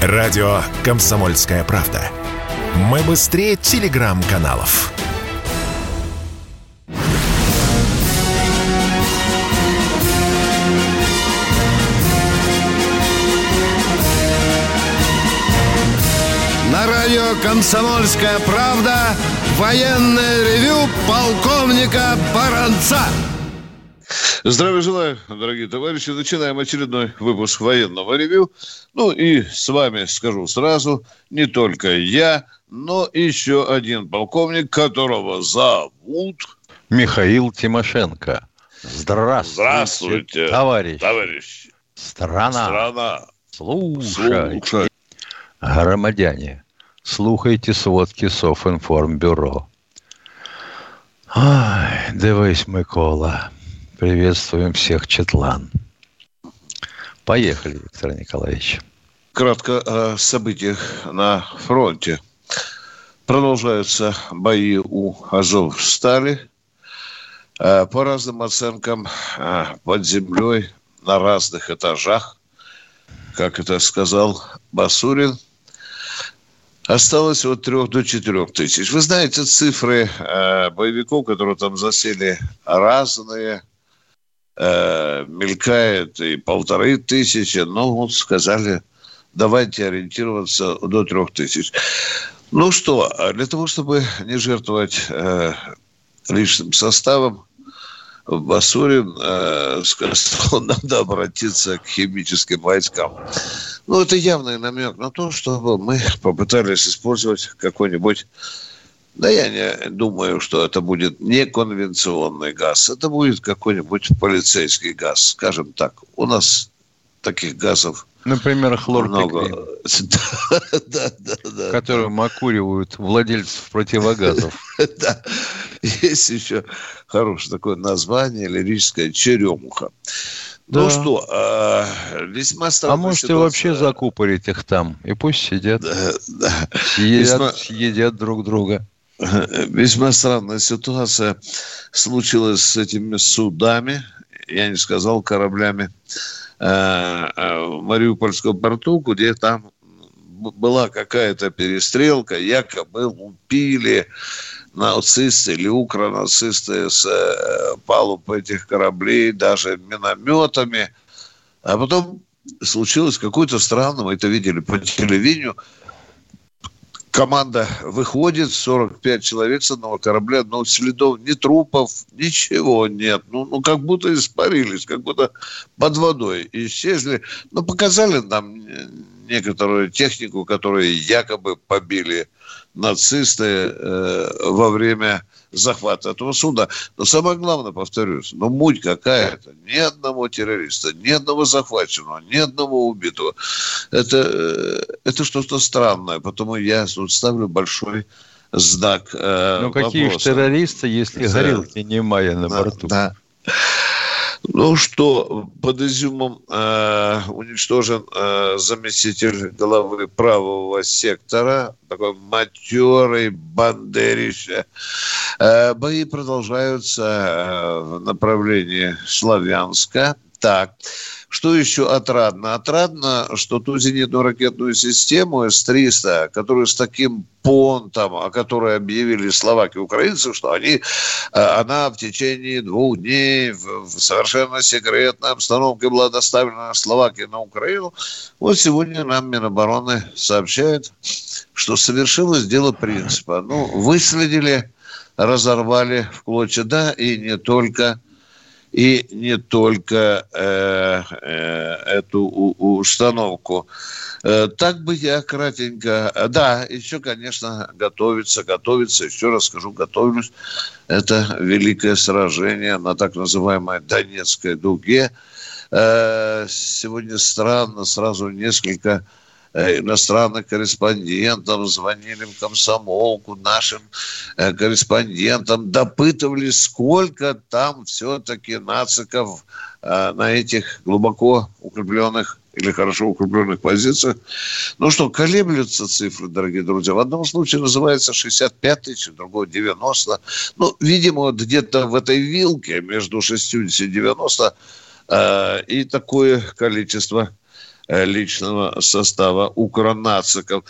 Радио «Комсомольская правда». Мы быстрее телеграм-каналов. На радио «Комсомольская правда» военное ревю полковника Баранца. Здравия желаю, дорогие товарищи. Начинаем очередной выпуск военного ревю. Ну и с вами скажу сразу, не только я, но еще один полковник, которого зовут... Михаил Тимошенко. Здравствуйте, Здравствуйте товарищ. товарищ. Страна. Страна. Слушай. Слушай. Громадяне, слухайте сводки Софинформбюро. Ай, дивись, Микола. Приветствуем всех, Четлан. Поехали, Виктор Николаевич. Кратко о событиях на фронте. Продолжаются бои у Азов-Стали. Э, По разным оценкам, э, под землей на разных этажах, как это сказал Басурин, осталось от трех до четырех тысяч. Вы знаете, цифры э, боевиков, которые там засели, разные. Э, мелькает и полторы тысячи, но вот сказали, давайте ориентироваться до трех тысяч. Ну что, для того, чтобы не жертвовать э, личным составом, Басурин э, сказал, надо обратиться к химическим войскам. Ну, это явный намек на то, чтобы мы попытались использовать какой-нибудь да я не думаю, что это будет не конвенционный газ. Это будет какой-нибудь полицейский газ, скажем так. У нас таких газов Например, хлорпикрин, много. Да, да, да. которым окуривают владельцев противогазов. Да. Есть еще хорошее такое название, лирическое «Черемуха». Ну Да. что, а, весьма А странная можете вообще ситуация. закупорить их там. И пусть сидят, Да, да. едят, Весьма- съедят друг друга. Весьма странная ситуация случилась с этими судами, я не сказал кораблями, э, э, в Мариупольском порту, где там была какая-то перестрелка, якобы убили нацисты или укронацисты с э, палуб этих кораблей, даже минометами. А потом случилось какое-то странное, мы это видели по телевидению, команда выходит, 45 человек с одного корабля, но следов ни трупов, ничего нет. Ну, ну, как будто испарились, как будто под водой исчезли. Ну, показали нам некоторую технику, которую якобы побили нацисты э, во время захвата этого суда. Но самое главное, повторюсь, ну, муть какая-то. Ни одного террориста, ни одного захваченного, ни одного убитого. Это, э, это что-то странное. Потому я тут ставлю большой знак э, Ну какие же террористы, если Да. горелки не мая на Да, борту? да. Ну что, под Изюмом э, уничтожен э, заместитель главы правого сектора, такой матерый бандерище. Э, бои продолжаются э, в направлении Славянска. Так, что еще отрадно? Отрадно, что ту зенитную ракетную систему С-300, которую с таким понтом, о которой объявили словаки и украинцы, что они, э, она в течение двух дней в, совершенно секретной обстановке была доставлена в Словакию на Украину. Вот сегодня нам Минобороны сообщает, что совершилось дело принципа. Ну, выследили, разорвали в клочья, да, и не только и не только э, э, эту у- установку. Э, так бы я кратенько... э, Да, еще, конечно, готовится, готовится, еще раз скажу, готовлюсь. Это великое сражение на так называемой Донецкой дуге. Э, сегодня странно, сразу несколько иностранных корреспондентов звонили в комсомолку нашим э, корреспондентам, допытывали, сколько там все-таки нациков э, на этих глубоко укрепленных или хорошо укрепленных позициях. Ну что, колеблются цифры, дорогие друзья. В одном случае называется 65 тысяч, в другой 90. Ну, видимо, вот где-то в этой вилке между 60 и 90 э, и такое количество э, личного состава укронациков.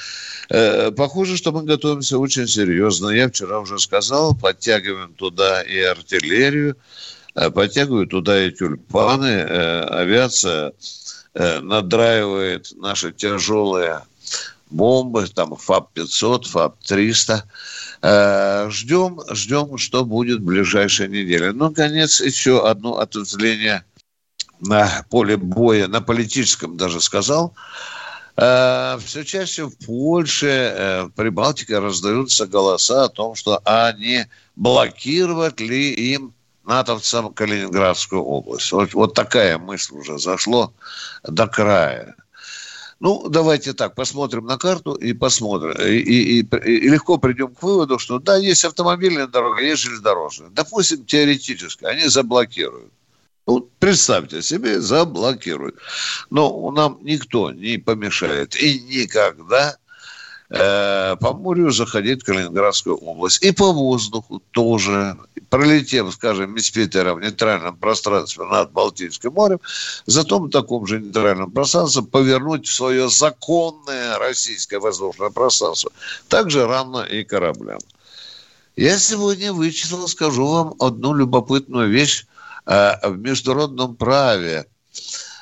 Э, похоже, что мы готовимся очень серьезно. Я вчера уже сказал, подтягиваем туда и артиллерию, подтягивают туда и тюльпаны. Авиация надраивает наши тяжелые бомбы, там ФАП-500, ФАП-300. Э, ждем, ждем, что будет в ближайшей неделе. Ну, конец, еще одно ответвление на поле боя, на политическом даже сказал. Э, все чаще в Польше, э, в Прибалтике раздаются голоса о том, что они блокировать ли им натовцам Калининградскую область. Вот, вот такая мысль уже зашло до края. Ну, давайте так, посмотрим на карту и посмотрим. И, и, и, и легко придем к выводу, что да, есть автомобильная дорога, есть железнодорожная. Допустим, теоретически, они заблокируют. Ну, представьте себе, заблокируют. Но нам никто не помешает и никогда э, по морю заходить в Калининградскую область. И по воздуху тоже пролетев, скажем, из Питера в нейтральном пространстве над Балтийским морем, затем в таком же нейтральном пространстве повернуть в свое законное российское воздушное пространство. Также равно и кораблям. Я сегодня вычислил, скажу вам одну любопытную вещь в международном праве.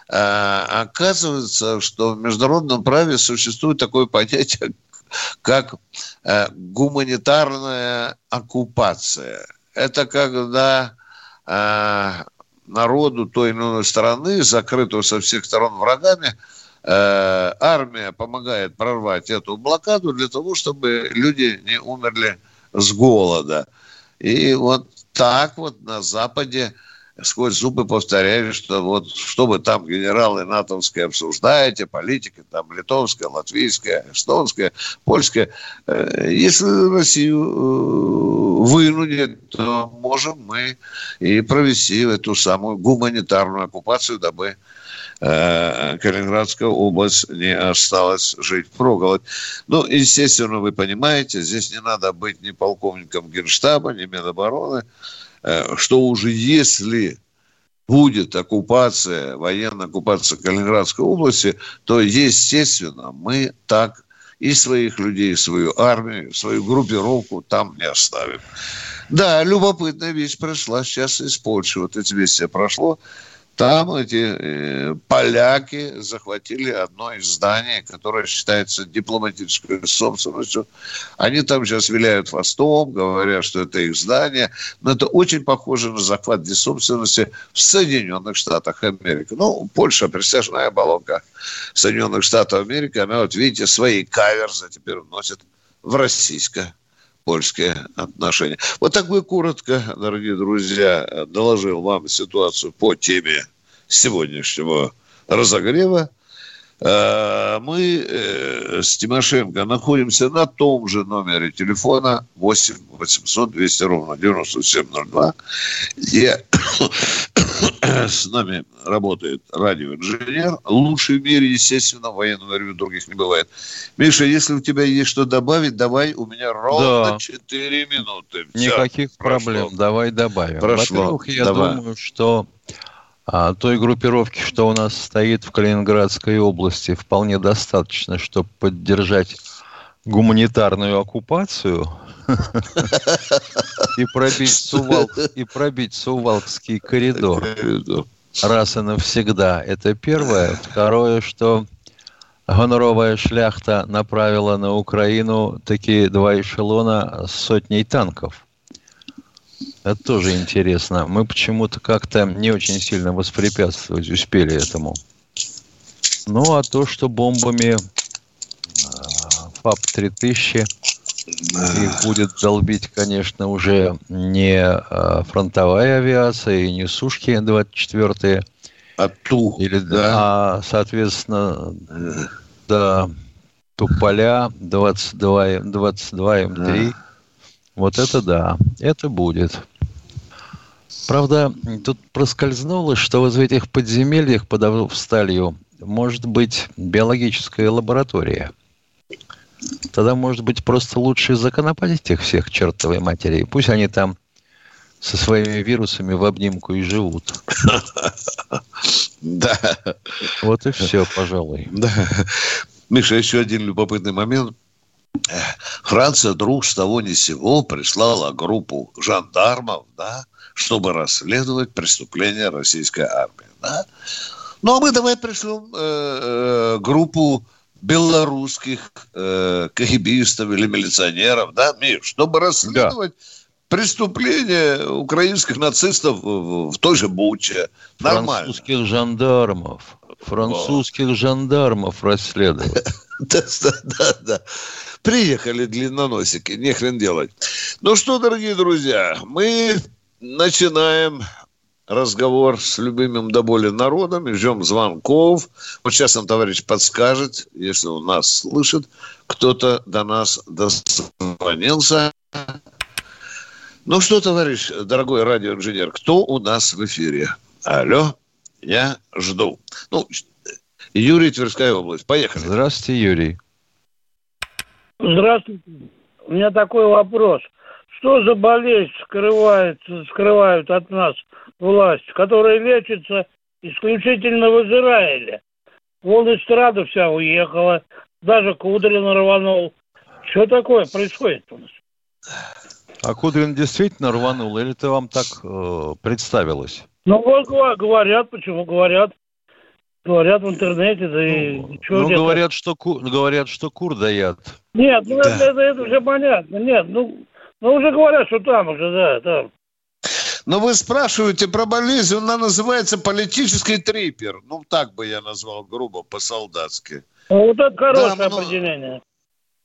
Э, оказывается, что в международном праве существует такое понятие, как э, гуманитарная оккупация – это когда э, народу той или иной страны, закрытую со всех сторон врагами, э, армия помогает прорвать эту блокаду для того, чтобы люди не умерли с голода. И вот так вот на Западе сквозь зубы повторяю, что вот что вы там генералы натовские обсуждаете, политики там литовская, латвийская, эстонская, польская, э, если Россию э, вынудит, то можем мы и провести эту самую гуманитарную оккупацию, дабы э, Калининградская область не осталась жить проголодь. Ну, естественно, вы понимаете, здесь не надо быть ни полковником Генштаба, ни Минобороны, что уже если будет оккупация, военная оккупация Калининградской области, то, естественно, мы так и своих людей, свою армию, свою группировку там не оставим. Да, любопытная вещь прошла сейчас из Польши. Вот эти вещи прошло. Там эти э, поляки захватили одно из зданий, которое считается дипломатической собственностью. Они там сейчас виляют хвостом, говорят, что это их здание. Но это очень похоже на захват собственности в Соединенных Штатах Америки. Ну, Польша, присяжная оболочка Соединенных Штатов Америки, она, вот видите, свои каверзы теперь вносит в российское польские отношения. Вот так бы коротко, дорогие друзья, доложил вам ситуацию по теме сегодняшнего разогрева. Э, мы э, с Тимошенко находимся на том же номере телефона 8 800 200 ровно 9702. Я с нами работает радиоинженер. Лучший в мире, естественно, военного ревю других не бывает. Миша, если у тебя есть что добавить, давай, у меня ровно да. 4 минуты. Все, Никаких прошло. проблем, давай добавим. Прошло. Во-первых, я давай. думаю, что той группировки, что у нас стоит в Калининградской области, вполне достаточно, чтобы поддержать гуманитарную оккупацию и пробить, Сувал, и пробить Сувалкский коридор раз и навсегда. Это первое. Второе, что гоноровая шляхта направила на Украину такие два эшелона с сотней танков. Это тоже интересно. Мы почему-то как-то не очень сильно воспрепятствовать успели этому. Ну, а то, что бомбами а, ФАП-3000 их будет долбить, конечно, уже не а, фронтовая авиация и не Сушки-24. А Ту, или, да. А, соответственно, да, Туполя 22, 22 М3. Да. Вот это да, это будет. Правда, тут проскользнуло, что вот в этих подземельях под Австалью может быть биологическая лаборатория. Тогда, может быть, просто лучше законопатить их всех чертовой матери. Пусть они там со своими вирусами в обнимку и живут. Да. Вот и все, пожалуй. Да. Миша, еще один любопытный момент. Франция вдруг с того ни сего прислала группу жандармов, да, чтобы расследовать преступления российской армии. Да? Ну, а мы давай пришлем э, э, группу белорусских э, КГБистов или милиционеров, да, Миш, чтобы расследовать да. преступления украинских нацистов в, в той же Буче. Нормально. Французских жандармов. Французских О. жандармов расследовать. Да, да, да. Приехали длинноносики, не хрен делать. Ну что, дорогие друзья, мы начинаем разговор с любимым до боли народом и ждем звонков. Вот сейчас нам товарищ подскажет, если он нас слышит, кто-то до нас дозвонился. Ну что, товарищ, дорогой радиоинженер, кто у нас в эфире? Алло, я жду. Ну, Юрий, Тверская область. Поехали. Здравствуйте, Юрий. Здравствуйте. У меня такой вопрос. Что за болезнь скрывается, скрывают от нас власть, которая лечится исключительно в Израиле? Вон эстрада вся уехала, даже Кудрин рванул. Что такое происходит у нас? А Кудрин действительно рванул, или это вам так э, представилось? Ну, вот говорят, почему говорят. Говорят в интернете, да и ну, Ну, говорят, что, говорят, что кур дают. Нет, ну да. это, это, это уже понятно. Нет, ну, ну уже говорят, что там уже, да, там. Но вы спрашиваете про болезнь, она называется политический трипер. Ну, так бы я назвал грубо, по-солдатски. Ну, вот это хорошее да, определение.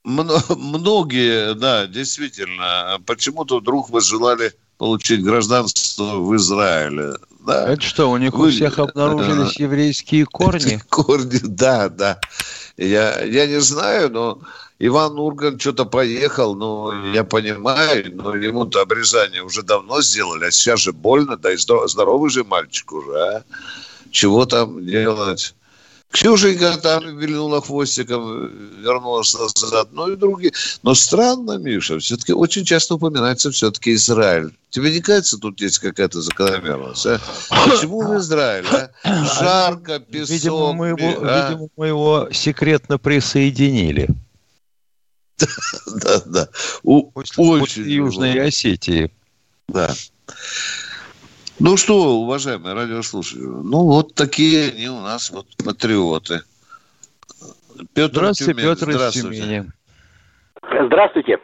Многие, да, действительно, почему-то вдруг вы желали получить гражданство в Израиле. Да. Это что, у них Вы... у всех обнаружились да. еврейские корни? Корни, да, да. Я, я не знаю, но Иван Урган что-то поехал, ну, я понимаю, но ему-то обрезание уже давно сделали, а сейчас же больно, да и здоровый же мальчик уже, а? Чего там делать? Ксюшенька там вильнула хвостиком, вернулась назад, ну и другие. Но странно, Миша, все-таки очень часто упоминается все-таки Израиль. Тебе не кажется, тут есть какая-то закономерность? А? Почему Израиль? А? Жарко, песок. Видимо мы, его, а? видимо, мы его секретно присоединили. Да, да. Очень. Южной Осетии. Да. Ну что, уважаемые радиослушатели, ну вот такие они у нас вот патриоты. Петр Здравствуйте, Тюмень. Петр. Здравствуйте.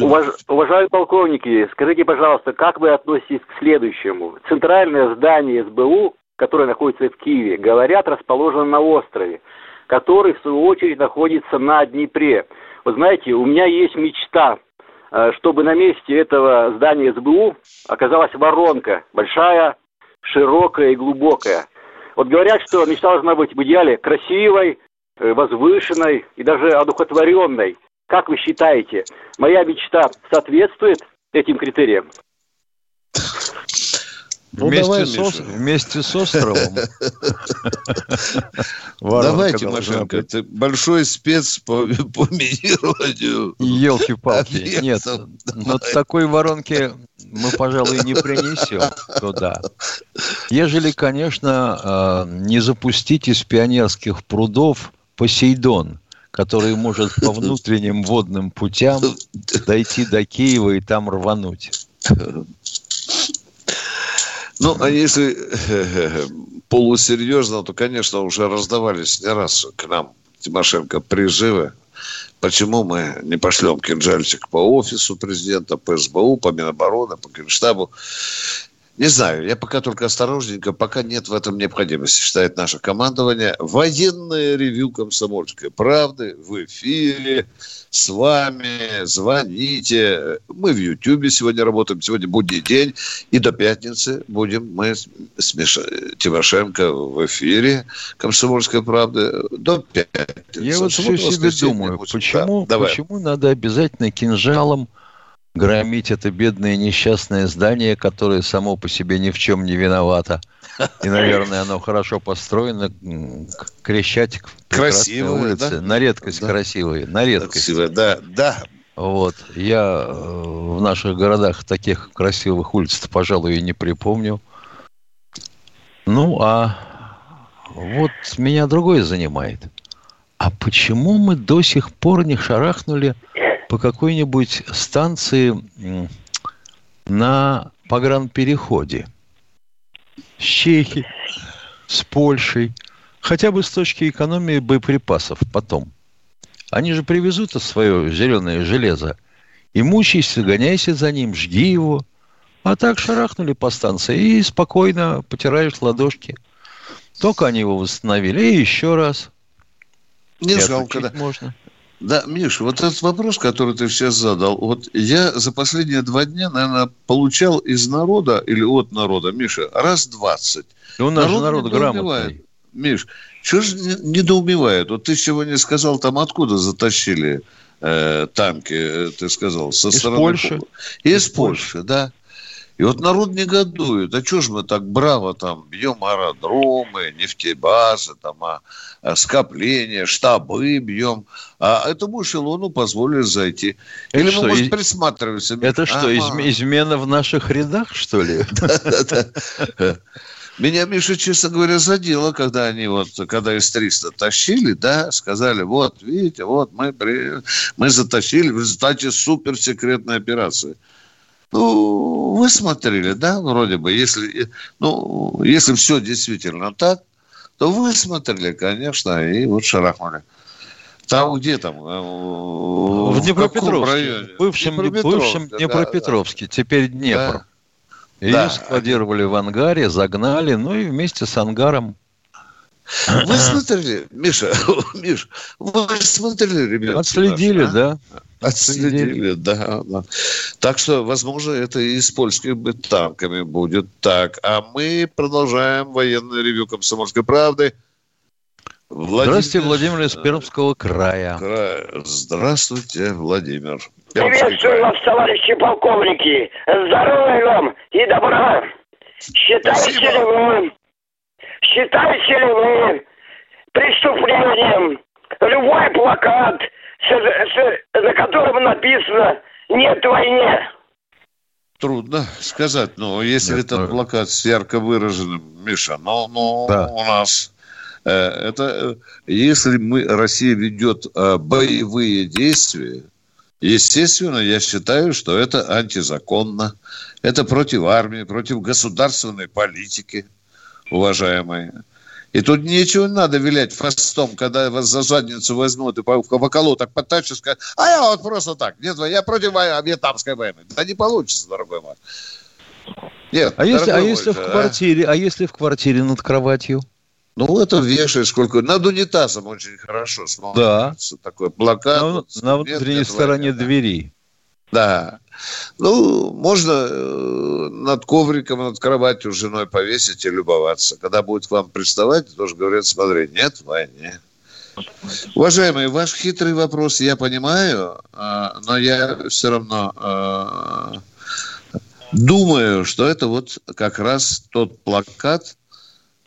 Уваж... Уважаемые полковники, скажите, пожалуйста, как вы относитесь к следующему? Центральное здание СБУ, которое находится в Киеве, говорят, расположено на острове, который, в свою очередь, находится на Днепре. Вы знаете, у меня есть мечта Э, чтобы на месте этого здания СБУ оказалась воронка, большая, широкая и глубокая. Вот говорят, что мечта должна быть в идеале красивой, э, возвышенной и даже одухотворенной. Как вы считаете, моя мечта соответствует этим критериям? Ну, вместе, давай, с, ос... вместе с островом. Давай, Тимошенко, это большой спец по, по минированию. Елки-палки. Нет, но такой воронки мы, пожалуй, не принесем туда. Ежели, конечно, а, не запустить из пионерских прудов Посейдон, который может по внутренним водным путям дойти до Киева и там рвануть. Ну, а если полусерьезно, то, конечно, уже раздавались не раз к нам Тимошенко призывы. Почему мы не пошлем кинжальчик по офису президента, по СБУ, по Минобороны, по Генштабу? Не знаю, я пока только осторожненько, пока нет в этом необходимости, считает наше командование. Военное ревю комсомольской правды в эфире. С вами, звоните. Мы в Ютьюбе сегодня работаем, сегодня будний день, и до пятницы будем мы с Миша... Тимошенко в эфире «Комсомольской правды» до пятницы. Я вот все себе думаю, почему, да, почему надо обязательно кинжалом громить это бедное несчастное здание, которое само по себе ни в чем не виновато. И, наверное, оно хорошо построено. Крещатик красивое, улицы, да? На редкость да. красивые, на редкость. Красивое, да, да. Вот. Я э, в наших городах таких красивых улиц, пожалуй, и не припомню. Ну, а вот меня другое занимает. А почему мы до сих пор не шарахнули по какой-нибудь станции на погранпереходе? С Чехией, с Польшей. Хотя бы с точки экономии боеприпасов потом. Они же привезут свое зеленое железо. И мучайся, гоняйся за ним, жги его. А так шарахнули по станции и спокойно потираешь ладошки. Только они его восстановили, и еще раз. Не и жалко, да. Можно. Да, Миша, вот этот вопрос, который ты сейчас задал, вот я за последние два дня, наверное, получал из народа или от народа, Миша, раз двадцать. И у нас народ же народ грамотный. Миш, что же недоумевает? Вот ты сегодня сказал, там откуда затащили э, танки, э, ты сказал, со из стороны... Польши. Из, из Польши, Польши, да. И вот народ негодует. А что ж мы так браво там бьем аэродромы, нефтебазы, там, а скопления, штабы бьем. А этому эшелону позволили зайти. Или мы, что, может, из... присматриваемся. Это что, а, измена в наших рядах, что ли? Меня, Миша, честно говоря, задело, когда они вот, когда из 300 тащили, да, сказали, вот, видите, вот мы, при... мы затащили в результате суперсекретной операции. Ну, вы смотрели, да, вроде бы, если, ну, если все действительно так, то вы смотрели, конечно, и вот шарахнули. Там где там? Э, в, в Днепропетровске. В бывшем, бывшем Днепропетровске, да, теперь Днепр. Да. Ее да. складировали в ангаре, загнали, ну и вместе с ангаром вы смотрели, Миша, Миш, вы смотрели, ребята? Отследили, наши, да. Отследили, да, да. Так что, возможно, это и с польскими танками будет так. А мы продолжаем военное ревю «Комсомольской правды». Владимир... Здравствуйте, Владимир из Пермского края. Здравствуйте, Владимир. Приветствую вас, товарищи полковники. Здоровья вам и добра. Считаете ли вы, считаете ли вы преступлением любой плакат, с, с, на котором написано «Нет войне»? Трудно сказать, но если Нет, этот плакат с ярко выраженным, Миша, но, но да. у нас э, это э, если мы Россия ведет э, боевые действия, Естественно, я считаю, что это антизаконно. Это против армии, против государственной политики, уважаемые. И тут ничего не надо вилять фастом, когда вас за задницу возьмут и по, по околоток подтащат и скажут, а я вот просто так, нет, я против вьетнамской войны. Да не получится, дорогой мой. Нет, а если, а если в квартире, а? а если в квартире над кроватью? Ну, это вешает сколько... Над унитазом очень хорошо смотрится. Да. Такой плакат. На, на внутренней стороне да. двери. Да. Ну, можно э, над ковриком, над кроватью женой повесить и любоваться. Когда будет к вам приставать, тоже говорят, смотри, нет войны. Уважаемый, ваш хитрый вопрос я понимаю, а, но я все равно а, думаю, что это вот как раз тот плакат,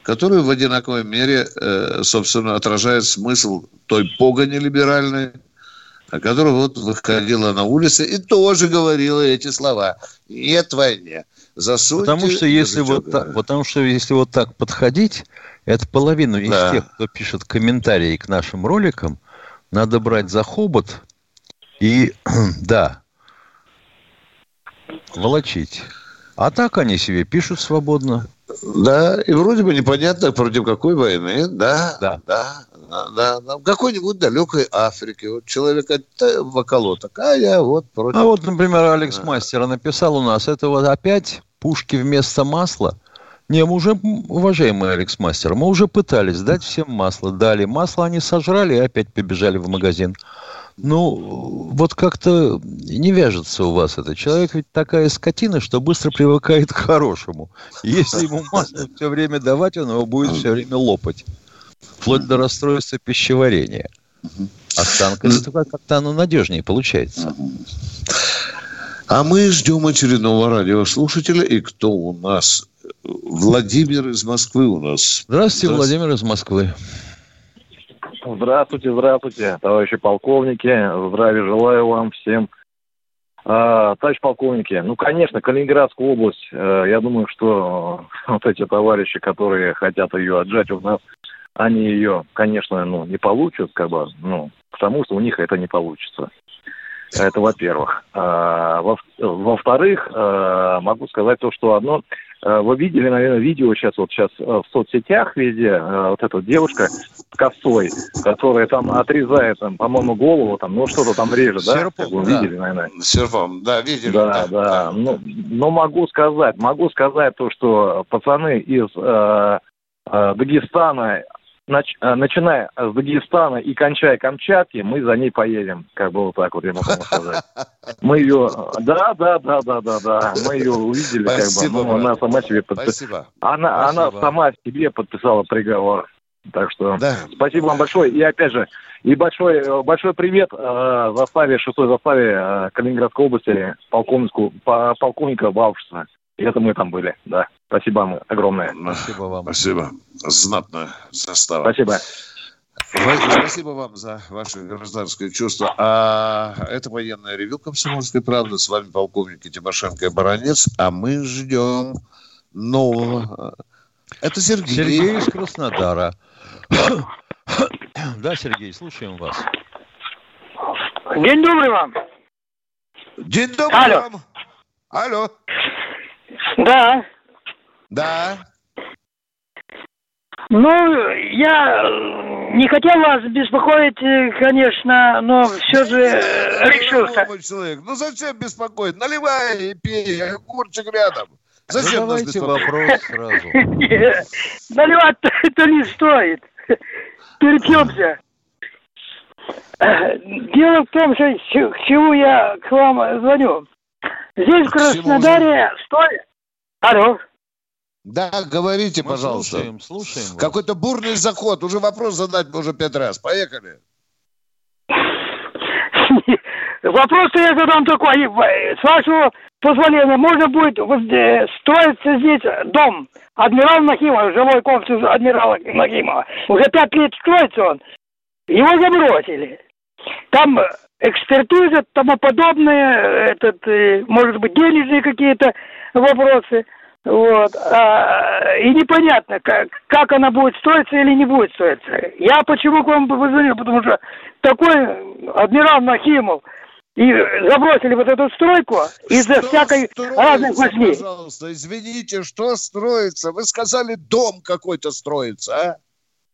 который в одинаковой мере, э, собственно, отражает смысл той погони либеральной, которая вот выходила на улицы и тоже говорила эти слова. Нет войне. Засуньте потому что если вот так, потому что если вот так подходить, это половину да. из тех, кто пишет комментарии к нашим роликам, надо брать за хобот и да, волочить. А так они себе пишут свободно. Да, и вроде бы непонятно, против какой войны. Да, да, да. Да, да. В какой-нибудь далекой Африке. Вот человек в околоток, а я вот против. А вот, например, Алекс да. Мастера написал у нас, это вот опять пушки вместо масла. Не, мы уже, уважаемый Алекс Мастер, мы уже пытались дать всем масло. Дали масло, они сожрали и опять побежали в магазин. Ну, вот как-то не вяжется у вас это. Человек ведь такая скотина, что быстро привыкает к хорошему. Если ему масло все время давать, он его будет все время лопать. Вплоть до расстройства пищеварения. А с как-то оно надежнее получается. А мы ждем очередного радиослушателя. И кто у нас? Владимир из Москвы у нас. Здравствуйте, Здравствуйте. Владимир из Москвы. Здравствуйте, здравствуйте, товарищи полковники. Здравия желаю вам всем А, товарищ полковники, ну, конечно, Калининградская область, э, я думаю, что вот эти товарищи, которые хотят ее отжать у нас, они ее, конечно, ну, не получат, как бы, ну, потому что у них это не получится. Это во-первых. А, во- во-вторых, а, могу сказать то, что одно... а, Вы видели, наверное, видео сейчас вот сейчас в соцсетях везде, вот эта девушка с косой, которая там отрезает, там, по-моему, голову, там, ну что-то там режет, да? Серпом, вы да. видели, наверное. Серпом, да, видели. Да, да. Ну, но могу сказать, могу сказать то, что пацаны из э, Дагестана, нач- э, начиная с Дагестана и кончая Камчатки, мы за ней поедем. Как бы вот так вот я могу сказать. Мы ее, да, да, да, да, да, да, мы ее увидели, Спасибо, как бы, ну, она сама себе подписала. Спасибо. Она, она сама себе подписала приговор. Так что Да. спасибо вам большое. И опять же, и большой, э, большой привет э, заставе, шестой заставе э, Калининградской области, полковнику, по- полковника Баушиса. И это мы там были, да. Спасибо вам огромное. Спасибо вам. Спасибо. Знатная состава. Спасибо. Спасибо вам за ваше гражданское чувство. А это военное ревю «Комсомольской правды». С вами полковники Тимошенко и Баранец. А мы ждем нового. Это Сергей. Сергей из Краснодара. Да, Сергей, слушаем вас. День добрый вам. День добрый Алло. вам. Алло. Да. Да. Ну, я э, не хотел вас беспокоить, э, конечно, но все же э, решил. Человек, ну зачем беспокоить? Наливай и пей, огурчик рядом. Зачем нас Задавайте беспокоить? вопрос сразу. Наливать-то это не стоит. Перепьемся. Дело в том, что к чему я к вам звоню. Здесь в Краснодаре стоит... Алло. Да, говорите, Мы пожалуйста. слушаем, слушаем вас. Какой-то бурный заход. Уже вопрос задать можно пять раз. Поехали. Вопрос я задам такой. э, С вашего позволения, можно будет э, строиться здесь дом адмирала Нахимова, жилой комплекс адмирала Нахимова. Уже пять лет строится он. Его забросили. Там э, экспертиза, тому подобное, этот, может быть, денежные какие-то вопросы. Вот. А, и непонятно, как, как она будет строиться или не будет строиться. Я почему к вам позвонил? Потому что такой адмирал Нахимов и забросили вот эту стройку из-за всякой разных возни. Пожалуйста, извините, что строится? Вы сказали, дом какой-то строится, а?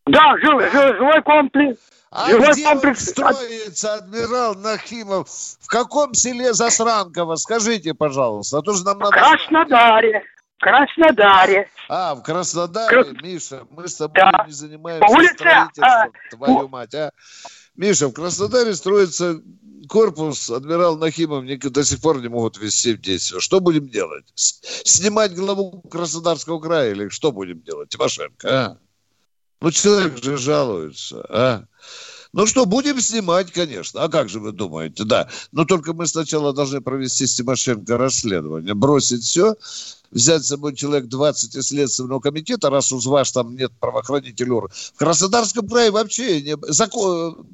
Да, жил- жилой комплекс. А Жилой где он комплекс. строится, адмирал Нахимов? В каком селе Засранково? Скажите, пожалуйста. А то же нам В надо... Краснодаре. В Краснодаре. А, в Краснодаре, Крас- Миша, мы с тобой Да. не занимаемся По улице, строительством, а, твою мать, а? Миша, в Краснодаре строится корпус, адмирал Нахимов не- до сих пор не могут ввести в действие. Что будем делать? С- Снимать главу Краснодарского края или что будем делать? Тимошенко, а? Ну, человек же жалуется, а? Ну что, будем снимать, конечно. А как же вы думаете? Да. Но только мы сначала должны провести с Тимошенко расследование, бросить все, взять с собой человек 20 из Следственного комитета, раз уж ваш там нет правоохранителей. В Краснодарском крае вообще не, закон,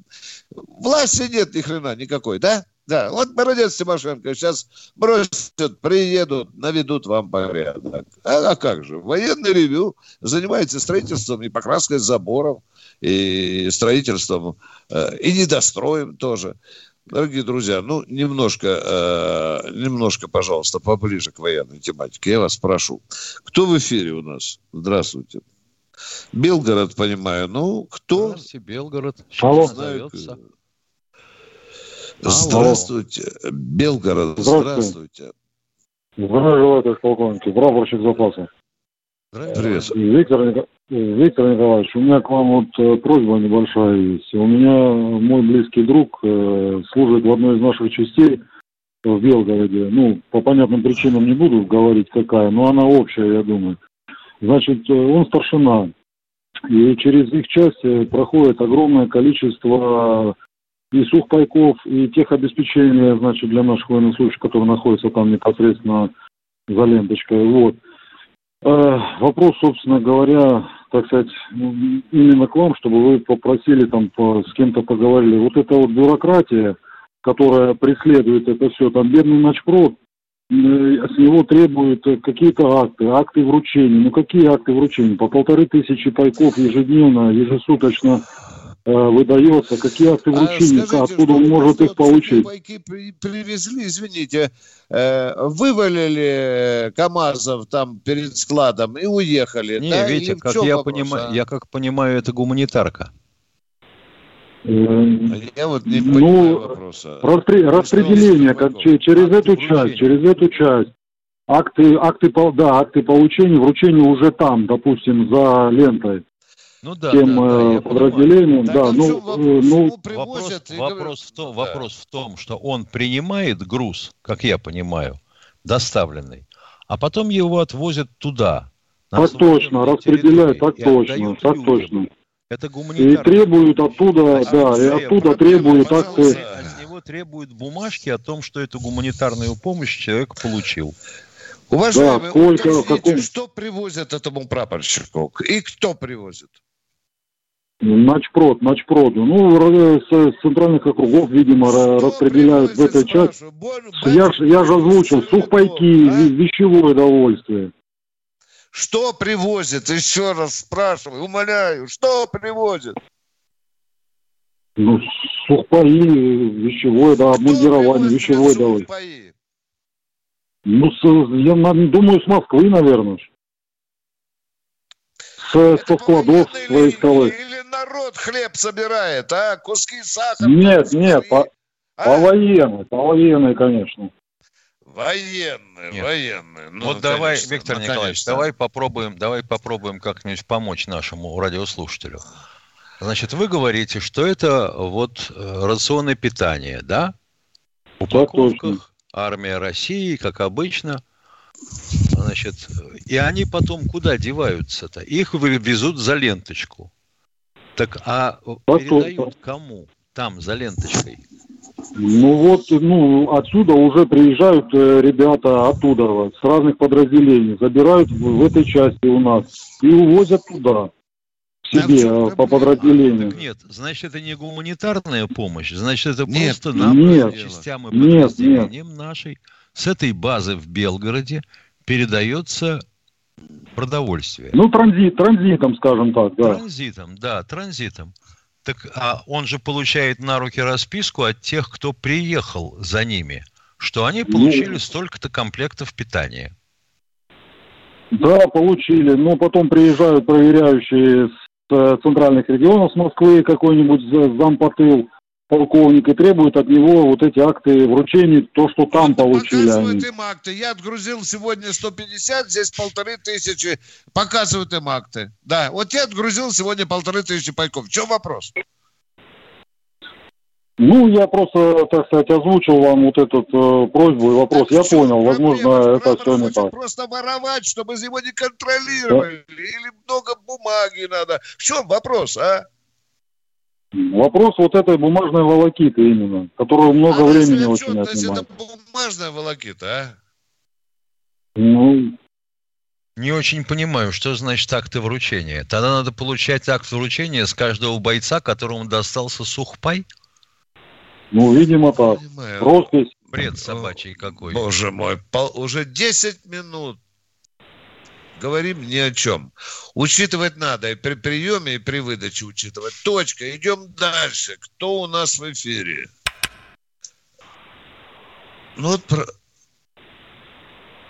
власти нет ни хрена никакой, да? Да, вот молодец Тимошенко, сейчас бросят, приедут, наведут вам порядок. А, а как же, военный ревю занимается строительством и покраской заборов, и строительством, э, и недостроем тоже. Дорогие друзья, ну, немножко, э, немножко, пожалуйста, поближе к военной тематике. Я вас прошу. Кто в эфире у нас? Здравствуйте. Белгород, понимаю. Ну, кто? Здравствуйте, Белгород. Алло. Сейчас Здравствуйте. Белгород, Здравствуйте. Здравия желаю, товарищ полковник. Прапорщик запаса. Привет. Виктор, Ника- Виктор Николаевич, у меня к вам вот э, просьба небольшая есть. У меня мой близкий друг э, служит в одной из наших частей в Белгороде. Ну, по понятным причинам не буду говорить какая, но она общая, я думаю. Значит, э, он старшина. И через их часть проходит огромное количество и сухпайков, и тех обеспечения, значит, для наших военнослужащих, которые находятся там непосредственно за ленточкой. Вот. Э, Вопрос, собственно говоря, так сказать, ну, именно к вам, чтобы вы попросили там по- с кем-то поговорили. Вот эта вот бюрократия, которая преследует это все, там бедный начпрод, э, с него требуют какие-то акты, акты вручения. Ну какие акты вручения? По полторы тысячи пайков ежедневно, ежесуточно выдается. Какие акты вручения? А скажите, Откуда он что может их получить? Пайки при- привезли, извините, э, вывалили КАМАЗов там перед складом и уехали. Не, да? Витя, И в как я, вопрос, понимаю, а? я как понимаю, это гуманитарка. Э, Я вот не Ну, понимаю вопроса. Распри- Ну, распределение, как через Акты эту вручения. часть, через эту часть. Акты, акты, пол- да, акты получения, вручения уже там, допустим, за лентой, Ну да, тем да, да, э, Так, да, ну, э, вопрос? ну, Вопрос, и вопрос, в том, да. вопрос в том, что он принимает груз, как я понимаю, доставленный, а потом его отвозят туда. так точно, распределяют, так и точно, так людям. точно. Это И гуманитарная требуют оттуда, А да, и оттуда требуют акты. С него требуют бумажки о том, что эту гуманитарную помощь человек получил. Уважаемый, Да, сколько, уточните, каком- что привозят этому прапорщику? И кто привозит? Начпрод, начпроду. Ну, с, с центральных округов, видимо, распределяют в этой части. Я я же озвучил, сухпайки, а? ве- вещевое довольствие. Что привозит? Еще раз спрашиваю, умоляю, что привозит? Ну, сухпаи, вещевое, да, обмундирование, вещевое довольствие. Ну, я думаю, с Москвы, наверное. Ж. С, Это со складов линии столов. Или народ хлеб собирает, а? Куски сахара? Нет, нет, по, А? по военной, по военной, конечно. Военные, Нет. военные. Ну, вот давай, конечно, Виктор ну, Николаевич, конечно. давай попробуем, давай попробуем как-нибудь помочь нашему радиослушателю. Значит, вы говорите, что это вот э, рационы питания, да? В упаковках армия России, как обычно. Значит, и они потом куда деваются-то? Их везут за ленточку. Так, а передают кому там за ленточкой? Ну вот, ну, отсюда уже приезжают э, ребята оттуда, с разных подразделений, забирают в, в этой части у нас и увозят туда, к себе, э, по проблема? подразделению. Так нет, значит, это не гуманитарная помощь, значит, это Нет, просто нет. нам, частям и Нет, подразделениям нашей, с этой базы в Белгороде передается продовольствие. Ну, транзит, транзитом, скажем так, да. Транзитом, да, транзитом. Так, а он же получает на руки расписку от тех, кто приехал за ними, что они Ну, получили столько-то комплектов питания. Да, получили. Но потом приезжают проверяющие с э, центральных регионов с Москвы, какой-нибудь за- зампотыл, полковник, и требуют от него вот эти акты вручения, то, что там Вот получили Показывают они. им акты. Я отгрузил сегодня 150, здесь полторы тысячи. Показывают им акты. Да, вот я отгрузил сегодня полторы тысячи пайков. В чем вопрос? Ну, я просто, так сказать, озвучил вам вот эту э, просьбу и вопрос. Так Я понял, возможно, проблема? это Прапор все не так. просто воровать, чтобы его не контролировали. Или много бумаги надо. В чем вопрос, а? Вопрос вот этой бумажной волокиты именно, которую много а времени очень отнимает. это бумажная волокита, а? Ну, Не очень понимаю, что значит акты вручения. Тогда надо получать акт вручения с каждого бойца, которому достался сухпай? ну, видимо так. Понимаю. Роспись. Бред собачий какой. Боже мой, пол- уже 10 минут говорим ни о чем. Учитывать надо и при приеме, и при выдаче учитывать. Точка. Идем дальше. Кто у нас в эфире? Ну вот про...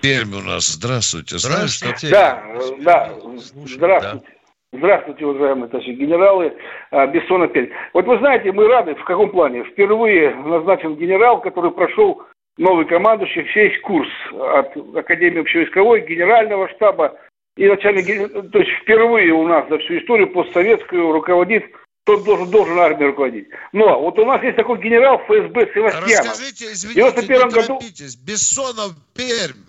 Пермь у нас. Здравствуйте. Здравствуйте. Да, да, Слушай, здравствуйте. Здравствуйте, уважаемые товарищи генералы. А, Бессонов Пермь. Вот вы знаете, мы рады, в каком плане? Впервые назначен генерал, который прошел новый командующий, весь курс от Академии общевойсковой, генерального штаба и начальник, то есть впервые у нас за всю историю постсоветскую руководит, тот должен, должен армией руководить. Но вот у нас есть такой генерал ФСБ Севастьянов. Расскажите, В извините, 91 не году-. Бессонов, Пермь.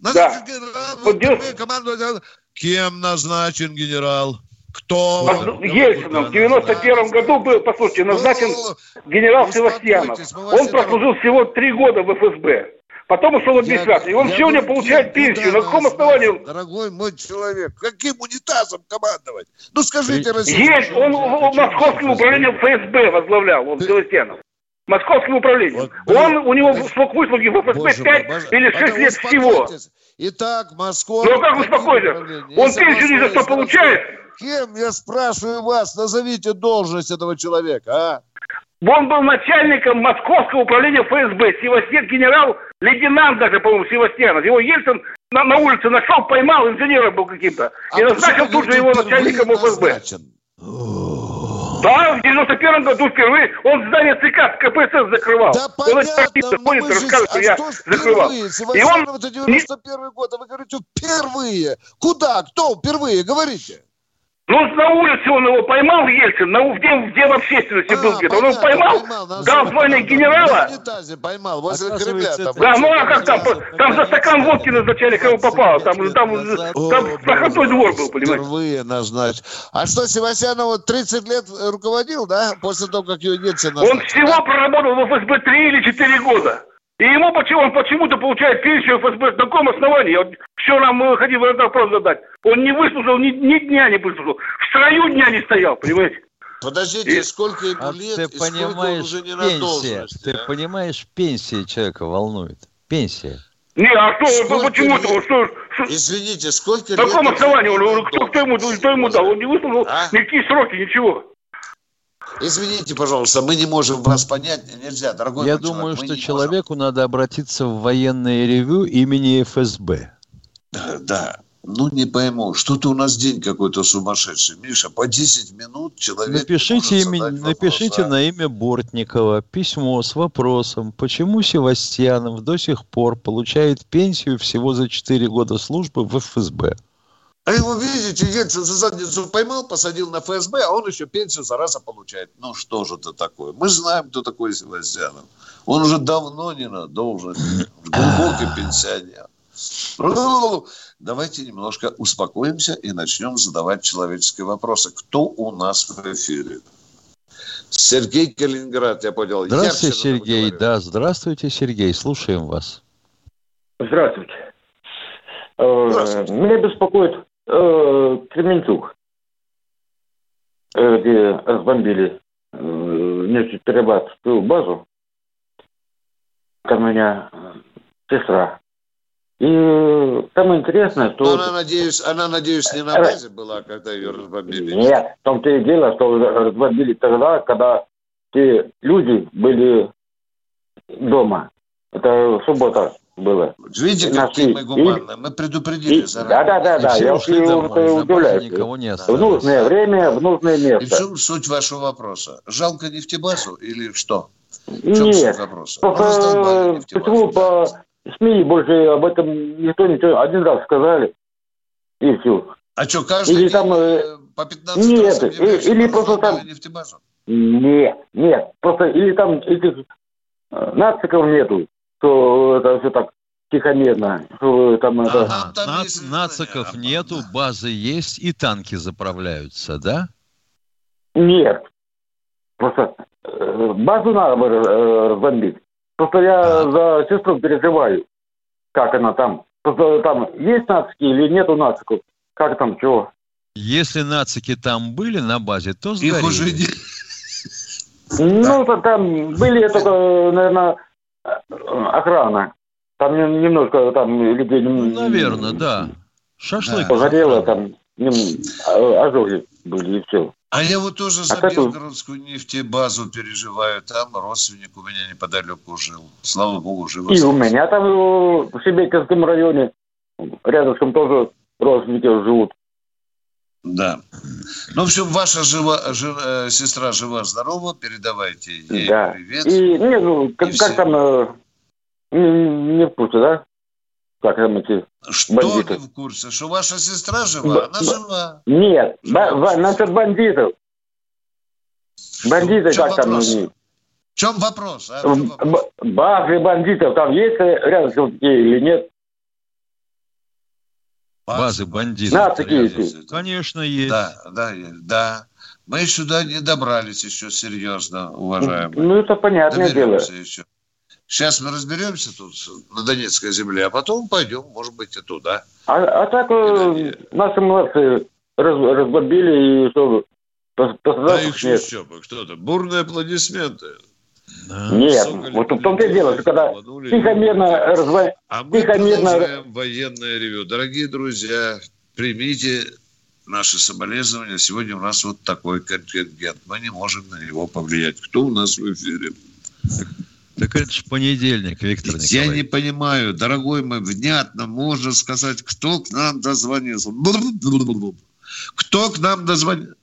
Надо Да. генерал, Вот вот девяносто- вы команду- Кем назначен генерал? Кто? Воз- он? Ельцином в 91 году был, послушайте, назначен Ну, генерал Успокойтесь, Севастьянов. Он прослужил всего три года в ФСБ. Потом ушел в администрацию. И он Я сегодня говорю, получает пенсию. На каком основании? Дорогой мой человек, каким унитазом командовать? Ну скажите, Россия. Есть, он в московском управлении ФСБ возглавлял, он Севастьянов. московским управлением. Вот, Он, у него срок выслуги в ФСБ Боже 5 мой, боже- или 6 Потом лет всего. Итак, Москва... Ну, как успокойтесь? Он пенсию ни за что получает. Кем, я спрашиваю вас, назовите должность этого человека, а? Он был начальником московского управления ФСБ. Севастьян, генерал-лейтенант даже, по-моему, Севастьянов. Его Ельцин на, на улице нашел, поймал, инженером был каким-то. И А назначил почему тут же его начальником ФСБ. назначен? Да, в 91 году впервые он здание ЦК КПСС закрывал. Да он понятно, но ходит что А я закрывал. И он... Это 91 год, а вы говорите впервые. Куда? Кто впервые? Говорите. Ну, на улице он его поймал, Ельцин, на, в, день, в общественности А, был где-то. Он его поймал, дал звание генерала. Унитазе поймал, возле Кремля. Там. Да, ну а как там, там за стакан водки назначали, кого попало. Там, там, О, там проходной двор был, понимаете. Впервые назначен. А что, Севастьянов вот 30 лет руководил, да? После того, как ее Ельцин назначил? Он всего проработал в ФСБ 3 или 4 года. И ему почему, он почему-то получает пенсию ФСБ. На каком основании? Я Вот все нам э, хотим вопрос задать. Он не выслужил, ни, ни дня не выслужил. В строю дня не стоял, понимаете? Подождите, И- сколько ему А лет, ты и сколько он понимаешь, уже не на пенсия, должности, ты а? понимаешь, пенсия человека волнует. Пенсия. Не, а что, Сколько почему-то? лет? Что, что, Извините, сколько на каком лет... основании? Он, он он- кто, кто ему, кто ему дал? Он не выслужил А? никакие сроки, ничего. Извините, пожалуйста, мы не можем вас понять, нельзя, дорогой Я человек, думаю, мы что человеку надо обратиться в военное ревю имени ФСБ. можем. Да, ну не пойму, что-то у нас день какой-то сумасшедший. Миша, по 10 минут человек Напишите, имя- вопрос, напишите а? на имя Бортникова письмо с вопросом, почему Севастьянов до сих пор получает пенсию всего за 4 года службы в ФСБ. А его, видите, Ельцин за задницу поймал, посадил на ФСБ, а он еще пенсию зараза получает. Ну что же это такое? Мы знаем, кто такой Севастьянов. Он уже давно не на должности. Глубокий пенсионер. Давайте немножко успокоимся и начнем задавать человеческие вопросы. Кто у нас в эфире? Сергей Калининград, я понял. Здравствуйте, Сергей. Да, здравствуйте, Сергей. Слушаем вас. Здравствуйте. Э, Здравствуйте. Меня беспокоит э, Кременчуг, э, где разбомбили э, нефтеперерабатывающую базу. Там у меня э, сестра. И там интересно, что... Но она, надеюсь, она, надеюсь, не на базе была, когда ее разбомбили. Нет, в том-то и дело, что разбомбили тогда, когда те люди были дома. Это суббота было. Видите, какие мы гуманные. Мы предупредили И- заранее. да, да, да, И да. все Я ушли удивляюсь. никого не В осталось. нужное время, в нужное И в место. чем суть вашего вопроса? Жалко нефтебазу или что? В чем Нет, суть вопроса? Нефтебазу, почему по СМИ больше об этом никто ничего, один раз сказали, и все. А что, каждый или там, э, э, по 15 нет, раз объявляют, и- что или просто там- нефтебазу? Нет, нет, просто или там этих э, нациков нету, что это все так тихомерно, что там это... Ага. там Нац- есть нациков знания, нету, базы есть и танки заправляются, да? Нет. Просто э, базу надо бы э, разбомбить. Просто я за сестру переживаю, как она там. Просто там есть нацики или нету нациков? Как там, чего? Если нацики там были на базе, то сгорели. Их уже не... Ну, то там были только, наверное, охрана. Там не- немножко там людей... Ну, наверное, да. Шашлык. Да. Погорело там, а- ожоги были и все. А я вот тоже за А как вы- Белгородскую нефтебазу переживаю. Там родственник у меня неподалеку жил. Слава богу, жив. И у меня там э, в Шебекинском районе рядышком тоже родственники живут. Да. Ну, в общем, ваша жива, жи- э, сестра жива-здорова, передавайте ей Да. привет. И, не, ну, как, И как все. там, э, не, не в курсе, да? Как там эти... Что бандиты. не в курсе? Что ваша сестра жива? Б- Она б- жива. Нет, Что там? ба- насчет бандитов. Бандиты, чем как там вопрос? В чем вопрос? А? В чем Б- вопрос? б- Базы бандитов там есть рядом или нет? Базы бандитов. На, такие. Конечно, есть. Да, да, да. Мы сюда не добрались еще серьезно, уважаемые. Ну, это понятное дело. Доберемся еще. Сейчас мы разберемся тут на Донецкой земле, а потом пойдем, может быть, и туда. А, а так э, наши молодцы раз- разбомбили и что... пос- Да их еще бы, кто-то. Бурные аплодисменты. Нет, вот в том-то и дело, что когда тихомерно разво... А мы тихомерно... военное ревю. Дорогие друзья, примите наши соболезнования. Сегодня у нас вот такой контингент. Мы не можем на него повлиять. Кто у нас в эфире? Так это же понедельник, Виктор Николаевич. Я не понимаю, дорогой мой, внятно можно сказать, кто к нам дозвонился. Кто к нам дозвонился?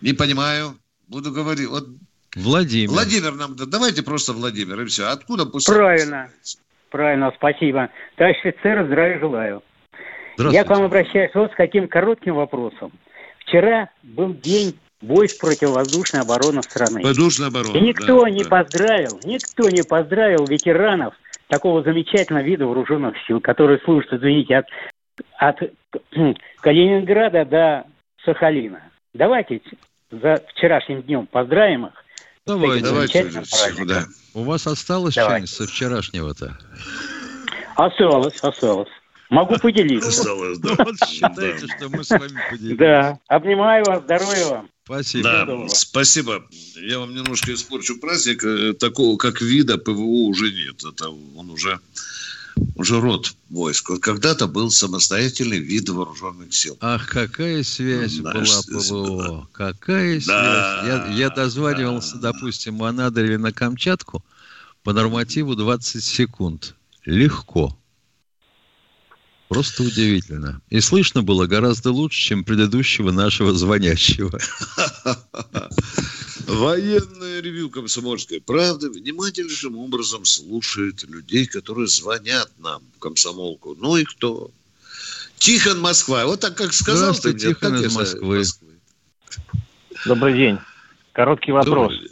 Не понимаю. Буду говорить. Вот Владимир. Владимир нам, давайте просто Владимир, и все. Откуда пусть... Правильно. Правильно, спасибо. Товарищ офицер, здравия желаю. Я к вам обращаюсь вот с каким коротким вопросом. Вчера был день войск противовоздушной обороны страны. Воздушная оборона. И никто да, не да. поздравил, никто не поздравил ветеранов такого замечательного вида вооруженных сил, которые служат, извините, от, от Калининграда до Сахалина. Давайте за вчерашним днем поздравим их. Давайте. Давайте, да. У вас осталось что-нибудь со вчерашнего-то? Осталось, осталось. Могу поделиться. Осталось, да. Вот считайте, что мы с вами поделились. Да. Обнимаю вас, здоровья вам. Спасибо. Да, здорово. спасибо. Я вам немножко испорчу праздник. Э, Такого, как вида ПВО уже нет. Это он уже, уже род войск. Вот когда-то был самостоятельный вид вооруженных сил. Ах, какая связь Да, была ПВО. Какая Да, связь. Я, я дозванивался, допустим, в Анадырь или на Камчатку по нормативу 20 секунд. Легко. Просто удивительно. И слышно было гораздо лучше, чем предыдущего нашего звонящего. Военное ревю комсомольской правды внимательнейшим образом слушает людей, которые звонят нам в комсомолку. Ну и кто? Тихон Москва. Вот так как сказал ты мне, Тихон так из я- Москвы. Добрый день. Короткий вопрос. Добрый день.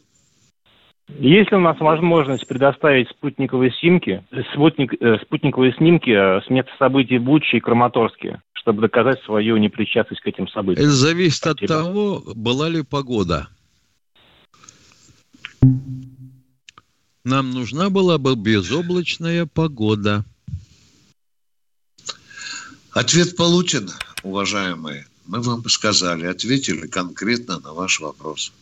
Есть ли у нас возможность предоставить спутниковые снимки, спутник, э, спутниковые снимки э, с места событий в Буче и Краматорске, чтобы доказать свою непричастность к этим событиям? Это зависит от Спасибо. того, была ли погода. Нам нужна была бы безоблачная погода. Ответ получен, уважаемые. Мы вам сказали, ответили конкретно на ваш вопрос.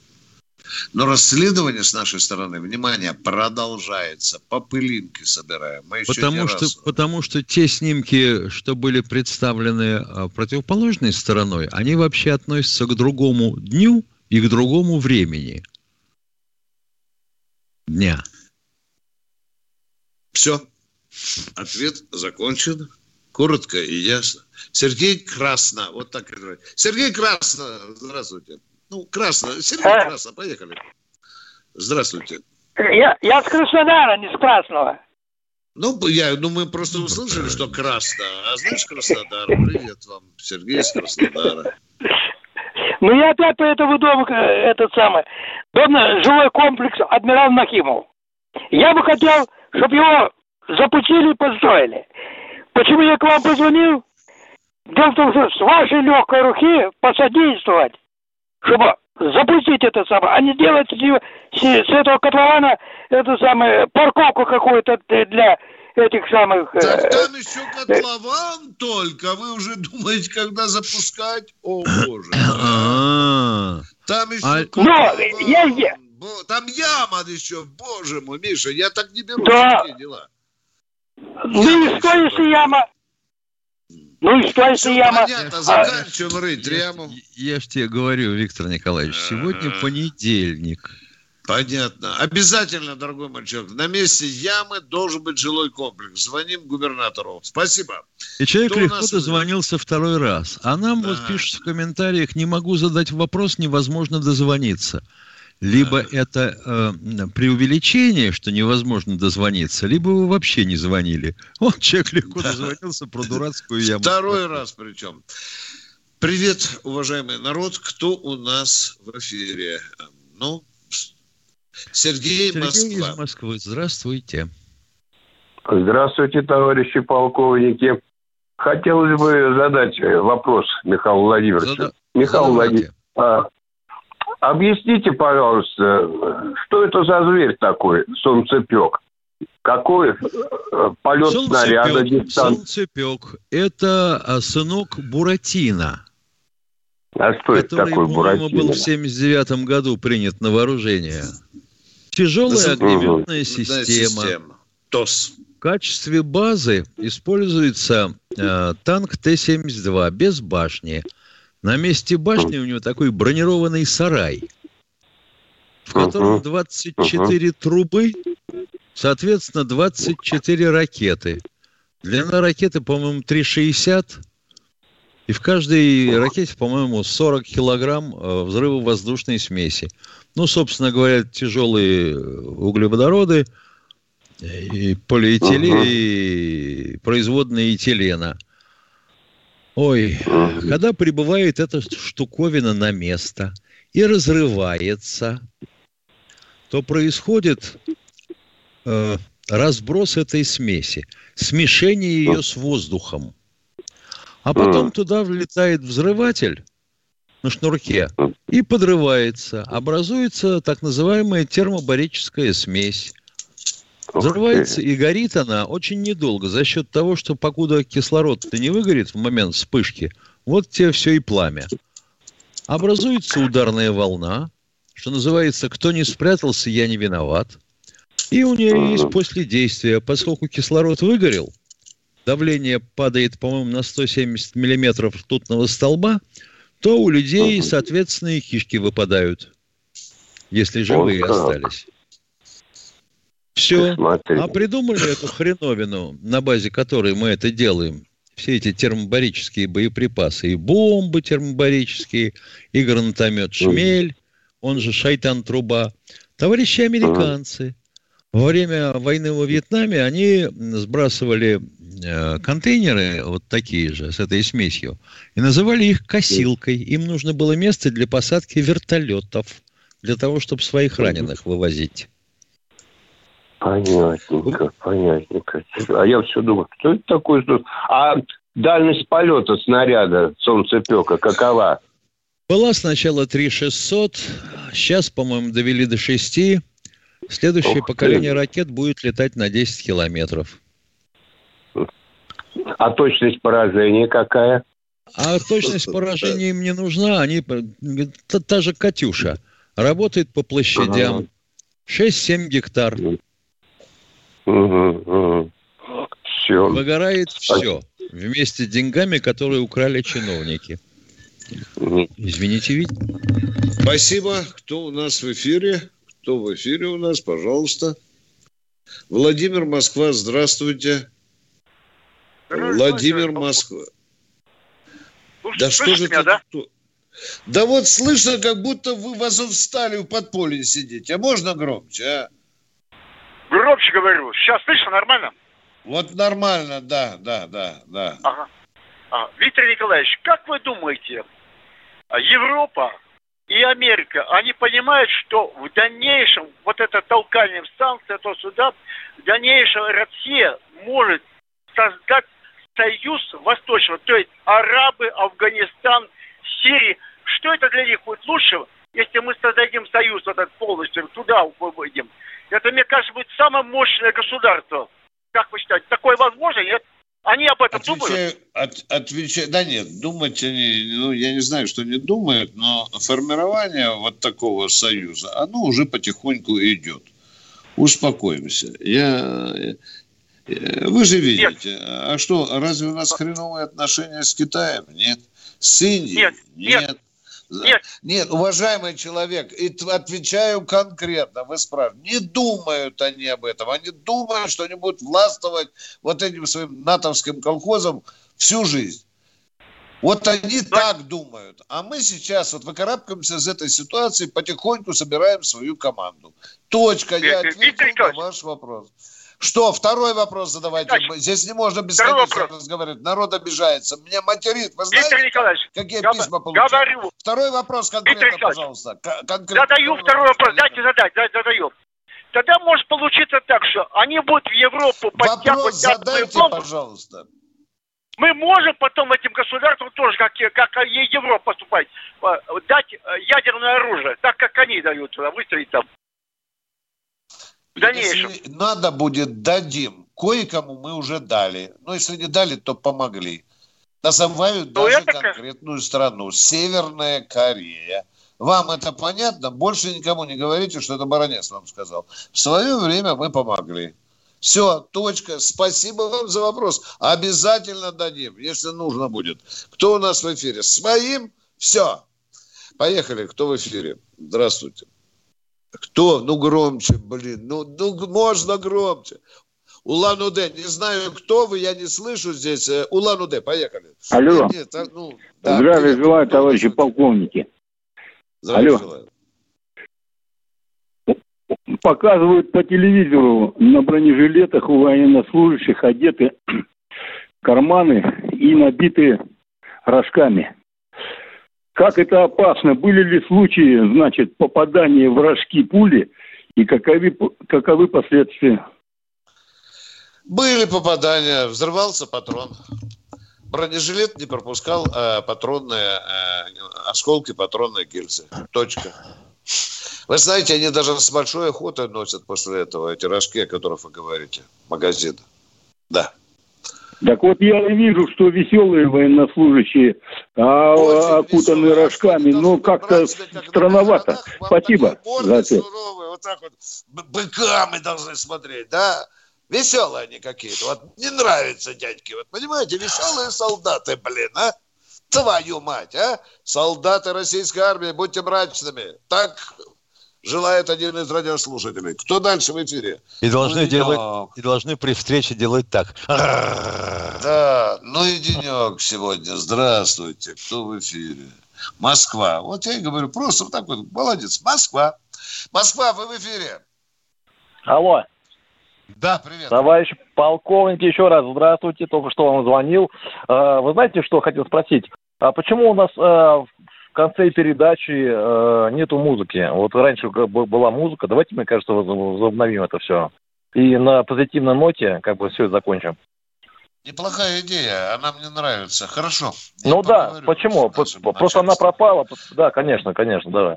Но расследование с нашей стороны, внимание, продолжается. По пылинке собираем. Мы еще Потому что, раз- потому что те снимки, что были представлены а, противоположной стороной, они вообще относятся к другому дню и к другому времени дня. Все. Ответ закончен. Коротко и ясно. Сергей Красно. Вот так. Сергей Красно. Здравствуйте. Ну, Красно. Сергей А. Красно. Поехали. Здравствуйте. Я, я с Краснодара, не с Красного. Ну, я, ну, мы просто услышали, что Красно. А знаешь, Краснодар? Привет вам, Сергей из Краснодара. Ну, я опять по этому дому, э, этот самый, дом, э, жилой комплекс Адмирал Нахимов. Я бы хотел, чтобы его запустили и построили. Почему я к вам позвонил? Дело в том, что с вашей легкой руки посодействовать, чтобы запустить это самое, а не делать с, с- этого котлована эту самую парковку какую-то для этих самых... Так там еще котлован только. Вы уже думаете, когда запускать? О, боже. А, Там еще А- котлован. Я- я- Там яма еще, боже мой, Миша, я так не беру Да. такие дела. Ну и что, если яма? Ну и что, если яма? понятно, А, заканчиваем рыть я, яму. я ж тебе говорю, Виктор Николаевич, сегодня Ага. понедельник. Понятно. Обязательно, дорогой мальчик, на месте ямы должен быть жилой комплекс. Звоним губернатору. Спасибо. И человек Кто легко нас дозвонился второй раз. А нам вот Да. пишут в комментариях, не могу задать вопрос, невозможно дозвониться. Либо это э, преувеличение, что невозможно дозвониться, либо вы вообще не звонили. Вот человек легко Да. дозвонился про дурацкую яму. Второй раз причем. Привет, уважаемый народ. Кто у нас в эфире? Ну, Сергей, Сергей Москва. из Москвы, здравствуйте. Здравствуйте, товарищи полковники. Хотелось бы задать э, вопрос Михаилу Владимировичу. Зада- Михаил. Владимирович, а, объясните, пожалуйста, что это за зверь такой, солнцепек? Какой э, полет снаряда, Солнцепек, дистанция? солнцепек. Это а, сынок Буратино, А что это который, такое по-моему, был Буратино? в 79 году принят на вооружение. Тяжелая огнеметная система. система. ТОС. В качестве базы используется э, танк Т-72 без башни. На месте башни у него такой бронированный сарай, в котором 24 трубы, соответственно, 24 ракеты. Длина ракеты, по-моему, 3,60. И в каждой ракете, по-моему, 40 килограмм э, взрывовоздушной смеси. Ну, собственно говоря, тяжелые углеводороды, и полиэтилен, uh-huh. и производные этилена. Ой, uh-huh. когда прибывает эта штуковина на место и разрывается, то происходит э, разброс этой смеси, смешение ее с воздухом. А потом туда влетает взрыватель на шнурке и подрывается. Образуется так называемая термобарическая смесь. Взрывается и горит она очень недолго за счет того, что покуда кислород-то не выгорит в момент вспышки, вот тебе все и пламя. Образуется ударная волна, что называется «кто не спрятался, я не виноват». И у нее есть последействия, поскольку кислород выгорел, давление падает, по-моему, на 170 миллиметров ртутного столба, то у людей, соответственно, и кишки выпадают, если живые остались. Все. А придумали эту хреновину, на базе которой мы это делаем. Все эти термобарические боеприпасы. И бомбы термобарические, и гранатомет «Шмель», он же «Шайтан-труба». Товарищи американцы. Во время войны во Вьетнаме они сбрасывали э, контейнеры, вот такие же, с этой смесью, и называли их косилкой. Им нужно было место для посадки вертолетов, для того, чтобы своих раненых вывозить. Понятненько, понятненько. А я все думаю, что это такое? Что... А дальность полета снаряда солнцепека какова? Была сначала 3600, сейчас, по-моему, довели до 6. Следующее Ох поколение ты. ракет будет летать на 10 километров. А точность поражения какая? А точность поражения им не нужна. Они, та, та же «Катюша» работает по площадям. 6-7 гектар. Угу, Все. Выгорает все. Вместе с деньгами, которые украли чиновники. Извините, Вить. Спасибо. Кто у нас в эфире? Кто в эфире у нас? Пожалуйста. Владимир Москва, здравствуйте. Владимир Москва. да что же меня, да? Кто? Да вот слышно, как будто вы в Азовстале в подполье сидите. А можно громче, а? Громче говорю. Сейчас слышно нормально? Вот нормально, да, да, да, да. Ага. А, Виктор Николаевич, как вы думаете, Европа и Америка, они понимают, что в дальнейшем вот это толкание в санкции, то сюда, в дальнейшем Россия может создать союз восточного, то есть арабы, Афганистан, Сирия. Что это для них будет лучше, если мы создадим союз этот полностью, туда выйдем? Это, мне кажется, будет самое мощное государство. Как вы считаете, такое возможно, нет? Они об этом отвечаю, думают? От, отвечаю, да нет, думать они, ну, я не знаю, что они думают, но формирование вот такого союза, оно уже потихоньку идет. Успокоимся. Я, вы же видите, нет. а что, разве у нас хреновые отношения с Китаем? Нет. С Индией? Нет. Нет. нет. Нет. Нет, уважаемый человек, и отвечаю конкретно, вы спрашиваете, не думают они об этом, они думают, что они будут властвовать вот этим своим натовским колхозом всю жизнь. Вот они Но... так думают. А мы сейчас вот выкарабкаемся из этой ситуации, потихоньку собираем свою команду. Точка, я ответил на ваш вопрос. Что, второй вопрос задавайте. Значит, Здесь не можно бесконечно разговаривать. Народ обижается. Меня материт. Вы знаете, Виктор Николаевич, какие гов... письма получают? Говорю. Второй вопрос конкретно, пожалуйста. Конкретно. Задаю второй вопрос. Дайте задать. Задаю. Тогда может получиться так, что они будут в Европу подтягивать... Вопрос задайте, бомбы. пожалуйста. Мы можем потом этим государствам тоже, как, как Европа поступать, э, дать э, ядерное оружие, так как они дают туда, выстрелить там. В дальнейшем. Если надо будет, дадим. Кое-кому мы уже дали. Но если не дали, то помогли. Называют ну, даже конкретную страну. Северная Корея. Вам это понятно? Больше никому не говорите, что это баронец вам сказал. В свое время мы помогли. Все, точка. Спасибо вам за вопрос. Обязательно дадим, если нужно будет. Кто у нас в эфире? Своим? Все. Поехали. Кто в эфире? Здравствуйте. Кто? Ну, громче, блин. Ну, ну можно громче. Улан-Удэ. Не знаю, кто вы, я не слышу здесь. Э, Улан-Удэ, поехали. Алло. Нет, нет, ну, да, Здравия привет. желаю, товарищи полковники. Здравия Алло. желаю. Показывают по телевизору на бронежилетах у военнослужащих одеты карманы и набиты рожками. Как это опасно? Были ли случаи, значит, попадания в рожки пули и каковы, каковы последствия? Были попадания, взрывался патрон. Бронежилет не пропускал э, патронные, э, осколки патронной гильзы. Точка. Вы знаете, они даже с большой охотой носят после этого эти рожки, о которых вы говорите, магазин. Да. Так вот я вижу, что веселые военнослужащие а, окутаны рожками, но как-то странновато. Спасибо за. Суровые, вот так вот быками должны смотреть, да? Веселые они какие-то. Вот не нравятся дядьки. Вот понимаете, веселые солдаты, блин, а? Твою мать, а? Солдаты российской армии, будьте мрачными. Так желает один из радиослушателей. Кто дальше в эфире? И должны, ну, делать, и должны при встрече делать так. Да, ну и денек сегодня. Здравствуйте. Кто в эфире? Москва. Вот я и говорю, просто вот так вот, молодец. Москва. Москва, вы в эфире. Алло. Да, привет. Товарищ полковник, еще раз здравствуйте. Только что вам звонил. А, вы знаете, что хотел спросить? А почему у нас в конце передачи нету музыки? Вот раньше была музыка. Давайте, мне кажется, возобновим это все. И на позитивной ноте как бы все закончим. Неплохая идея, она мне нравится. Хорошо. Ну да, почему? Просто она пропала. Да, конечно, конечно, давай.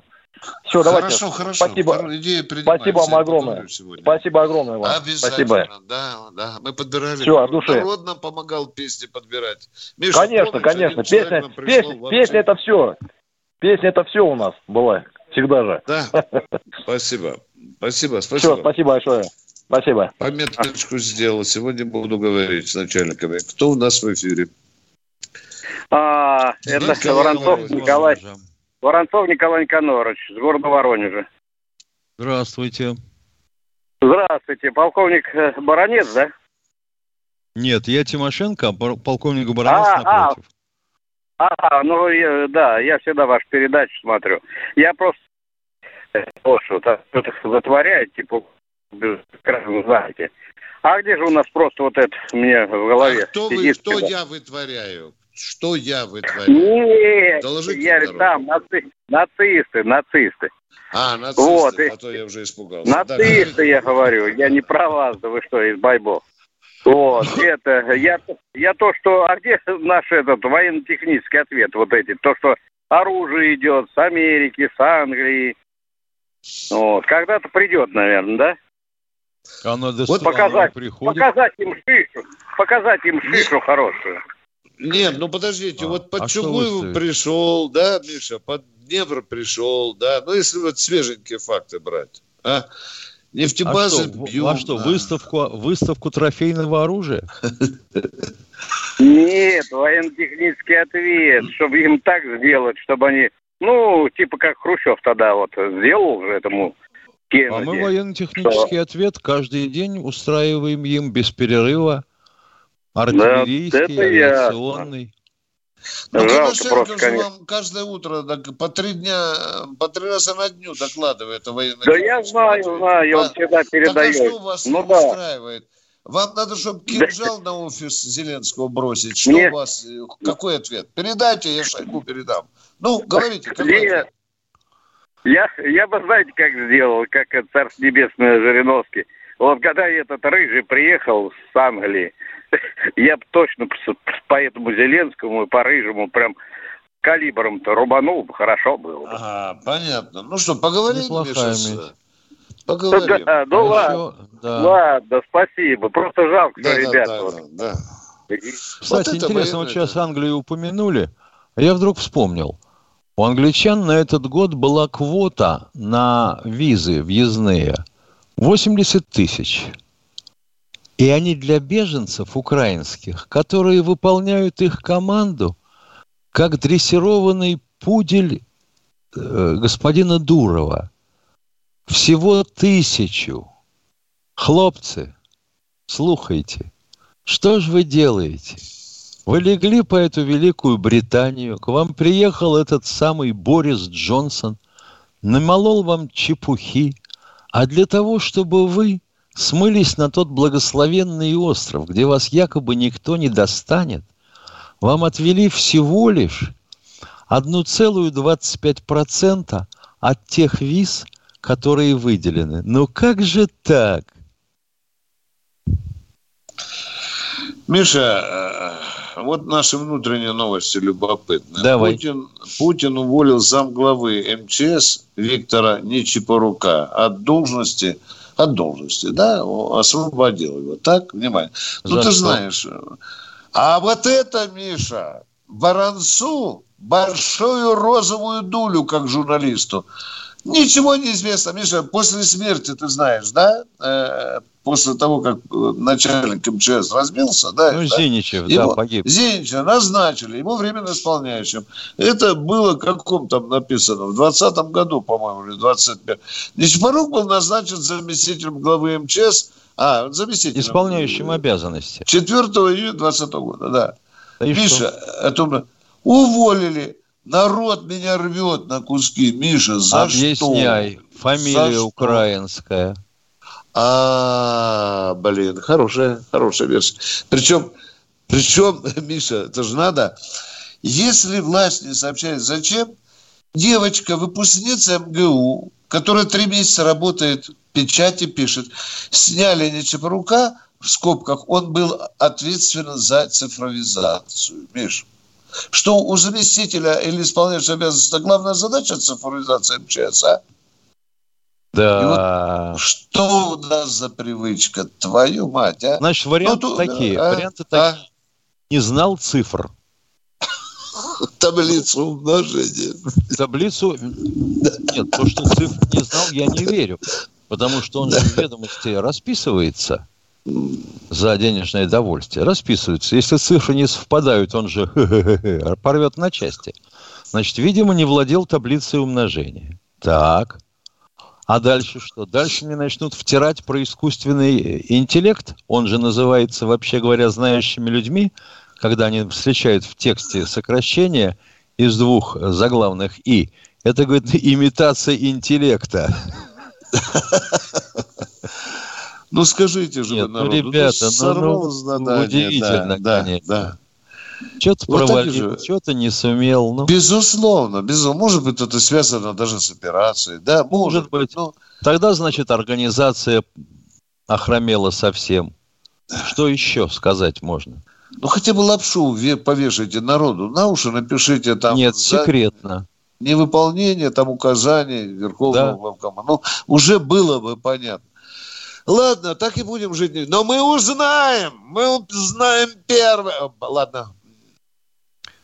Все, давайте. Хорошо, хорошо. Спасибо. Идея Спасибо вам огромное. Спасибо огромное вам. Обязательно. Спасибо. Да, да. Мы подбирали. Все, от души. Народ нам помогал песни подбирать. Миша, конечно, помнишь, конечно. Песня, песня, песня это все. Песня это все у нас была. Всегда же. Да. Спасибо. Спасибо, спасибо. Все, спасибо большое. Спасибо. Пометочку сделал. Сегодня буду говорить с начальниками. Кто у нас в эфире? А, это Воронцов Николай. Воронцов Николай Никонорович с города Воронежа. Здравствуйте. Здравствуйте. Полковник э, Баранец, да? Нет, я Тимошенко, а полковник Баранец а, напротив. А, а ну я, да, я всегда вашу передачу смотрю. Я просто э, вот что-то затворяет, типа, знаете. А где же у нас просто вот это мне в голове? А кто, вы, кто я вытворяю? Что я вытворяю? Нет, Доложите я говорю, там наци... нацисты, нацисты. А, нацисты, вот, а то я уже испугался. Нацисты, да. я говорю, я не про вас, да вы что, из Байбо. Вот, это, я, я то, что, а где наш этот военно-технический ответ, вот эти, то, что оружие идет с Америки, с Англии, вот, когда-то придет, наверное, да? Оно вот показать, показать им шишу, показать им шишу хорошую. Нет, ну подождите, а, вот под а Чугуеву пришел, да, Миша, под Днепр пришел, да, ну если вот свеженькие факты брать, а? Нефтебазы а что, бьют. А что, выставку, выставку трофейного оружия? Нет, военно-технический ответ, чтобы им так сделать, чтобы они, ну, типа как Хрущев тогда вот сделал уже этому Кеннеди. А мы военно-технический ответ каждый день устраиваем им без перерыва Артиллерийский, да, авиационный. Ну, Жалко просто, конечно. вам каждое утро так, по три дня, по три раза на дню докладывает о военной Да я знаю, знаю, он всегда передает. Так а что вас ну, да. устраивает? Вам надо, чтобы кинжал на офис Зеленского бросить. Что Нет. у вас? Какой ответ? Передайте, я Шойгу передам. Ну, говорите, какой? Я, я бы, знаете, как сделал, как Царство Небесное Жириновский. Вот когда этот рыжий приехал с Англии, я бы точно по этому Зеленскому и по Рыжему прям калибром-то рубанул бы, хорошо было. Ага, понятно. Ну что, поговорим, Неплохая Миша? Поговорим. Да, ну ладно, да. ладно, спасибо. Просто жалко, да, что да, ребята... Да, вот. да, да. Кстати, вот интересно, вот сейчас Англию упомянули, а я вдруг вспомнил. У англичан на этот год была квота на визы въездные 80 тысяч. И они для беженцев украинских, которые выполняют их команду, как дрессированный пудель э, господина Дурова. Всего тысячу. Хлопцы, слухайте, что же вы делаете? Вы легли по эту Великую Британию, к вам приехал этот самый Борис Джонсон, намолол вам чепухи, а для того, чтобы вы смылись на тот благословенный остров, где вас якобы никто не достанет, вам отвели всего лишь 1,25% от тех виз, которые выделены. Ну как же так? Миша, э, вот наши внутренние новости любопытные. Давай. Путин, Путин уволил замглавы МЧС Виктора Нечипорука от должности, от должности, да, освободил его. Так, внимание. Ну, За ты что? знаешь. А вот это, Миша, Баранцу большую розовую дулю, как журналисту. Ничего не известно. Миша, после смерти, ты знаешь, да, э, после того, как э, начальник МЧС разбился, да, Ну, да, Зиничев, да, его- погиб. Зинича назначили, ему временно исполняющим. Это было, как каком там написано, в 20 году, по-моему, или в 25. Нечипорук был назначен заместителем главы МЧС, а, заместителем. Исполняющим обязанности. 4 июня 2020 года, да. и Миша, это уволили. Народ меня рвет на куски. Миша, за Объясняй. что? Фамилия За что? украинская. А, блин, хорошая, хорошая версия. Причем, причем, Миша, это же надо. Если власть не сообщает, зачем? Девочка, выпускница МГУ, которая три месяца работает, печати пишет, сняли Нечапорука, в скобках, он был ответственен за цифровизацию. Миш, что у заместителя или исполняющего обязанности главная задача цифровизации МЧС, а? Да. Что у нас за привычка? Твою мать, а? Значит, варианты Ну, тут, такие. а, варианты такие. Не знал цифр. Таблицу умножения. Таблицу... Нет, то, что цифр не знал, я не верю. Потому что он же в ведомости расписывается за денежное довольствие. Расписывается. Если цифры не совпадают, он же порвет на части. Значит, видимо, не владел таблицей умножения. Так. А дальше что? Дальше мне начнут втирать про искусственный интеллект. Он же называется, вообще говоря, знающими людьми, когда они встречают в тексте сокращение из двух заглавных «и». Это, говорит, имитация интеллекта. Ну, скажите же Нет, ну, народу. ребята, ну, сорвалось ну, задание, удивительно, да, конечно. Да, Что-то Вот провалил, что-то не сумел. Ну, Безусловно, безусловно. Может быть, это связано даже с операцией. Да, может, быть. Тогда, значит, организация охромела совсем. Что еще сказать можно? Ну, хотя бы лапшу ве- повешайте народу. На уши напишите там. Нет, за секретно. Невыполнение там указаний Верховного Да. главкома. Ну, уже было бы понятно. Ладно, так и будем жить. Но мы узнаем. Мы узнаем первое. Ладно.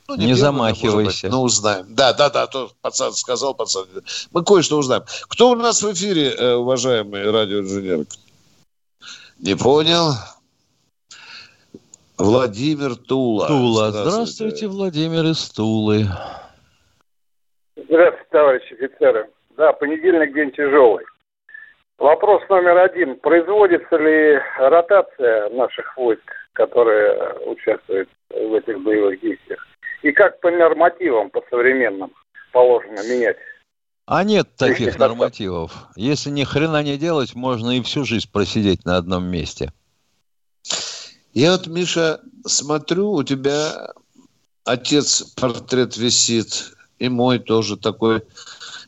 Ну, Не первое, замахивайся. Но узнаем. Да, да, да, то пацан сказал, пацан. Мы кое-что узнаем. Кто у нас в эфире, э, уважаемые радиоинженеры? Не понял. Владимир Тула. Тула. Здравствуйте, Владимир из Тулы. Здравствуйте, товарищи офицеры. Да, понедельник день тяжелый. Вопрос номер один. Производится ли ротация наших войск, которые участвуют в этих боевых действиях? И как по нормативам, по современным, положено менять? А нет таких нормативов. Если ни хрена не делать, можно и всю жизнь просидеть на одном месте. Я вот, Миша, смотрю, у тебя отец портрет висит, и мой тоже такой.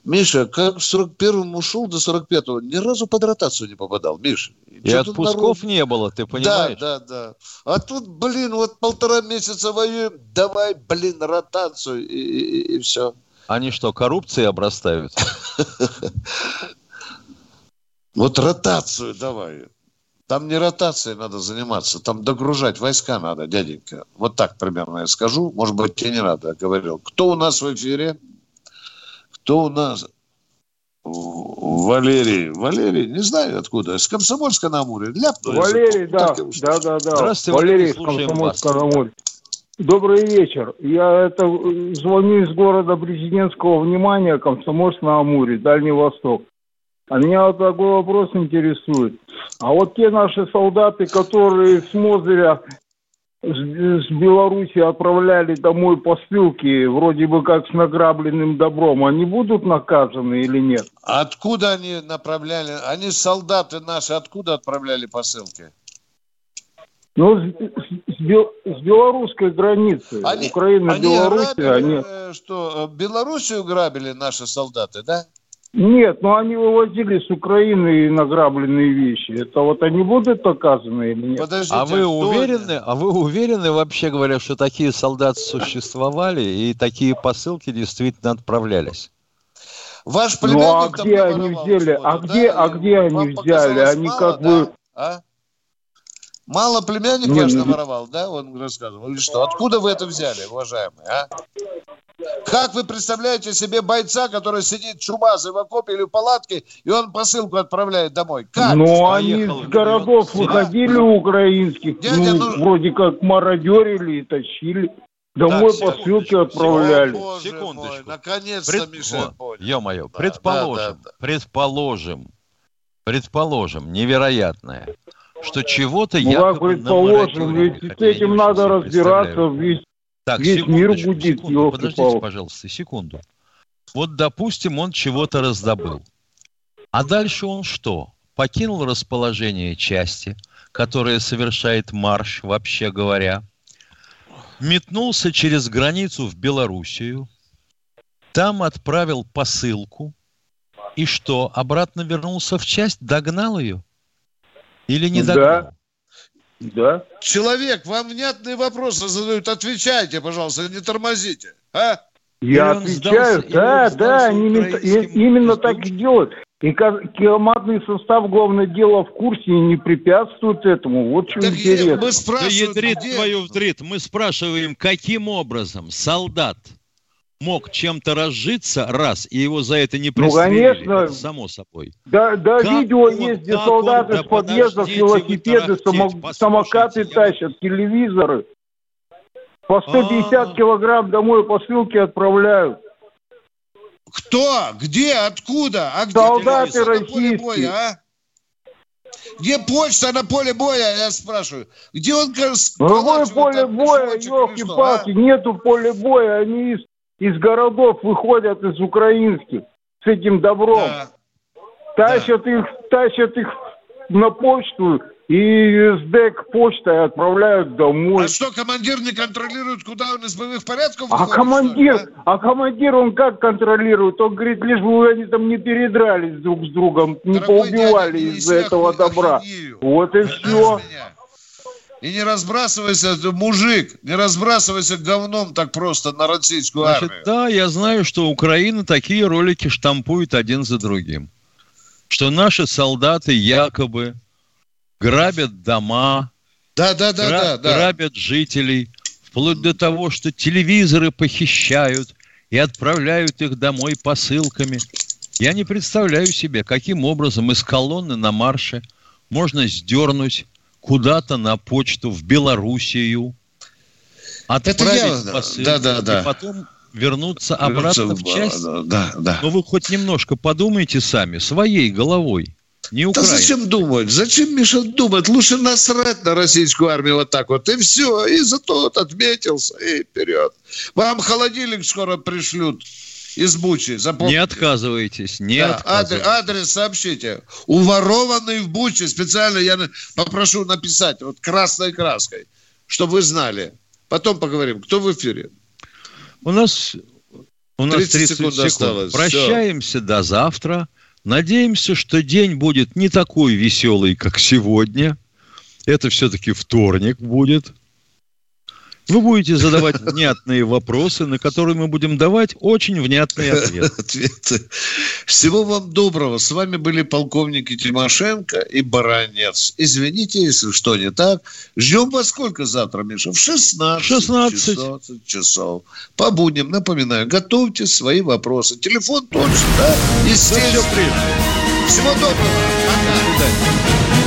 Миша, как в 41-м ушел до 45-го, ни разу под ротацию не попадал, Миша. И отпусков народ- не было, ты понимаешь? Да, да, да. А тут, блин, вот полтора месяца воюем, давай, блин, ротацию, и, все. Они что, коррупцией обрастают? Вот ротацию давай. Там не ротацией надо заниматься, там догружать войска надо, дяденька. Вот так примерно я скажу. Может быть, тебе не надо, говорил. Кто у нас в эфире? Кто у нас? Валерий. Валерий, не знаю откуда. С Комсомольска на Амуре. Ляпнул Валерий, да, да, да, да. Здравствуйте, Валерий Валерий, Комсомольска на Амуре. Добрый вечер. Я это звоню из города президентского внимания, Комсомольск на Амуре, Дальний Восток. А меня вот такой вопрос интересует. А вот те наши солдаты, которые с Мозыря с, Беларуси отправляли домой посылки, вроде бы как с награбленным добром, они будут наказаны или нет? Откуда они направляли? Они солдаты наши откуда отправляли посылки? Ну, с, с- с бел- с белорусской границы, Они- Украина, они Беларусь, грабили, они... э, что, э, Белоруссию грабили наши солдаты, да? Нет, но они вывозили с Украины награбленные вещи. Это вот они будут наказаны или нет? а вы уверены, а вы уверены вообще говоря, что такие солдаты существовали и такие посылки действительно отправлялись? Ваш Ну а где они взяли? А где, а где они взяли? Они как бы... А? Мало племянник Не, ваш ну- наворовал, да? Он рассказывал. Или что? Откуда вы это взяли, уважаемые, а? Как вы представляете себе бойца, который сидит чумазый в окопе или в палатке, и он посылку отправляет домой? Как? Ну, они из городов выходили украинских, Дядя, ну, ну- вроде как мародерили и тащили. Домой Так, посылки отправляли. Секундочку. Наконец-то, Пред- Мишель Вот. Ё-моё, Да, предположим, да, да, предположим, предположим, невероятное, что чего-то Ну, якобы намародерили, ведь с этим надо разбираться, весь, Так, весь мир гудит, секунду, подождите, ёлки-палки. пожалуйста, секунду. Вот, допустим, он чего-то раздобыл. А дальше он что? Покинул расположение части, которая совершает марш, вообще говоря, метнулся через границу в Белоруссию, там отправил посылку, и что, обратно вернулся в часть, догнал ее? Или не Да. догнал? Да. Человек, вам внятные вопросы задают. Отвечайте, пожалуйста, не тормозите. А? Я отвечаю, сдался- да, да, они именно, так и делают. И командный состав, главное дело, в курсе и не препятствует этому. Вот что интересно. Да ядрит твою вдрит. Мы спрашиваем, каким образом солдат мог чем-то разжиться, раз, и его за это не Ну, пристрелили. конечно. Это само собой. Да, да Как видео он- есть, где как он- солдаты да с подъездов, велосипеды, само- самокаты тащат, телевизоры. По 150 А. килограмм домой посылки отправляют. Кто? Где? Откуда? А где Солдаты телевизор? На поле российские. боя, а? Где почта на поле боя, я спрашиваю? Где он Какое поле боя, елки-палки, а? нету поля боя, они из, из городов выходят, из украинских, с этим добром. Тащат их, тащат их на почту и с ДЭК почтой отправляют домой. А что, командир не контролирует, куда он из боевых порядков А выходит, командир, а командир он как контролирует? Он говорит, лишь бы они там не передрались друг с другом, не поубивали из-за этого добра. Вот и все. И не разбрасывайся, ты мужик, не разбрасывайся говном так просто на российскую Значит, армию. да, я знаю, что Украина такие ролики штампует один за другим. Что наши солдаты якобы грабят дома, да, да, да, гра- да, да. грабят жителей, вплоть до того, что телевизоры похищают и отправляют их домой посылками. Я не представляю себе, каким образом из колонны на марше можно сдернуть куда-то на почту в Белоруссию, отправить ясно. посылку Да, да, да. и потом вернуться Вернуться обратно в- в часть. Да, да. Но вы хоть немножко подумайте сами, своей головой, не Да Украиной. зачем думать? Зачем, Миша, думать? Лучше насрать на российскую армию вот так вот. И все. И зато вот отметился. И вперед. Вам холодильник скоро пришлют из Бучи. Запомните. Не отказывайтесь, не Да, отказывайтесь. адрес, адрес сообщите. Уворованный в Буче. Специально я попрошу написать вот красной краской, чтобы вы знали. Потом поговорим. Кто в эфире? У нас, у нас 30 30, секунд секунд. осталось. Прощаемся до завтра. Надеемся, что день будет не такой веселый, как сегодня. Это все-таки вторник будет. Вы будете задавать внятные вопросы, на которые мы будем давать очень внятные ответы. Всего вам доброго. С вами были полковники Тимошенко и Баранец. Извините, если что не так. Ждем вас сколько завтра, Миша? В 16, 16. 16 часов. По будням, напоминаю, готовьте свои вопросы. Телефон тот же, да? Естественно. Все, все Всего доброго. Пока. До свидания.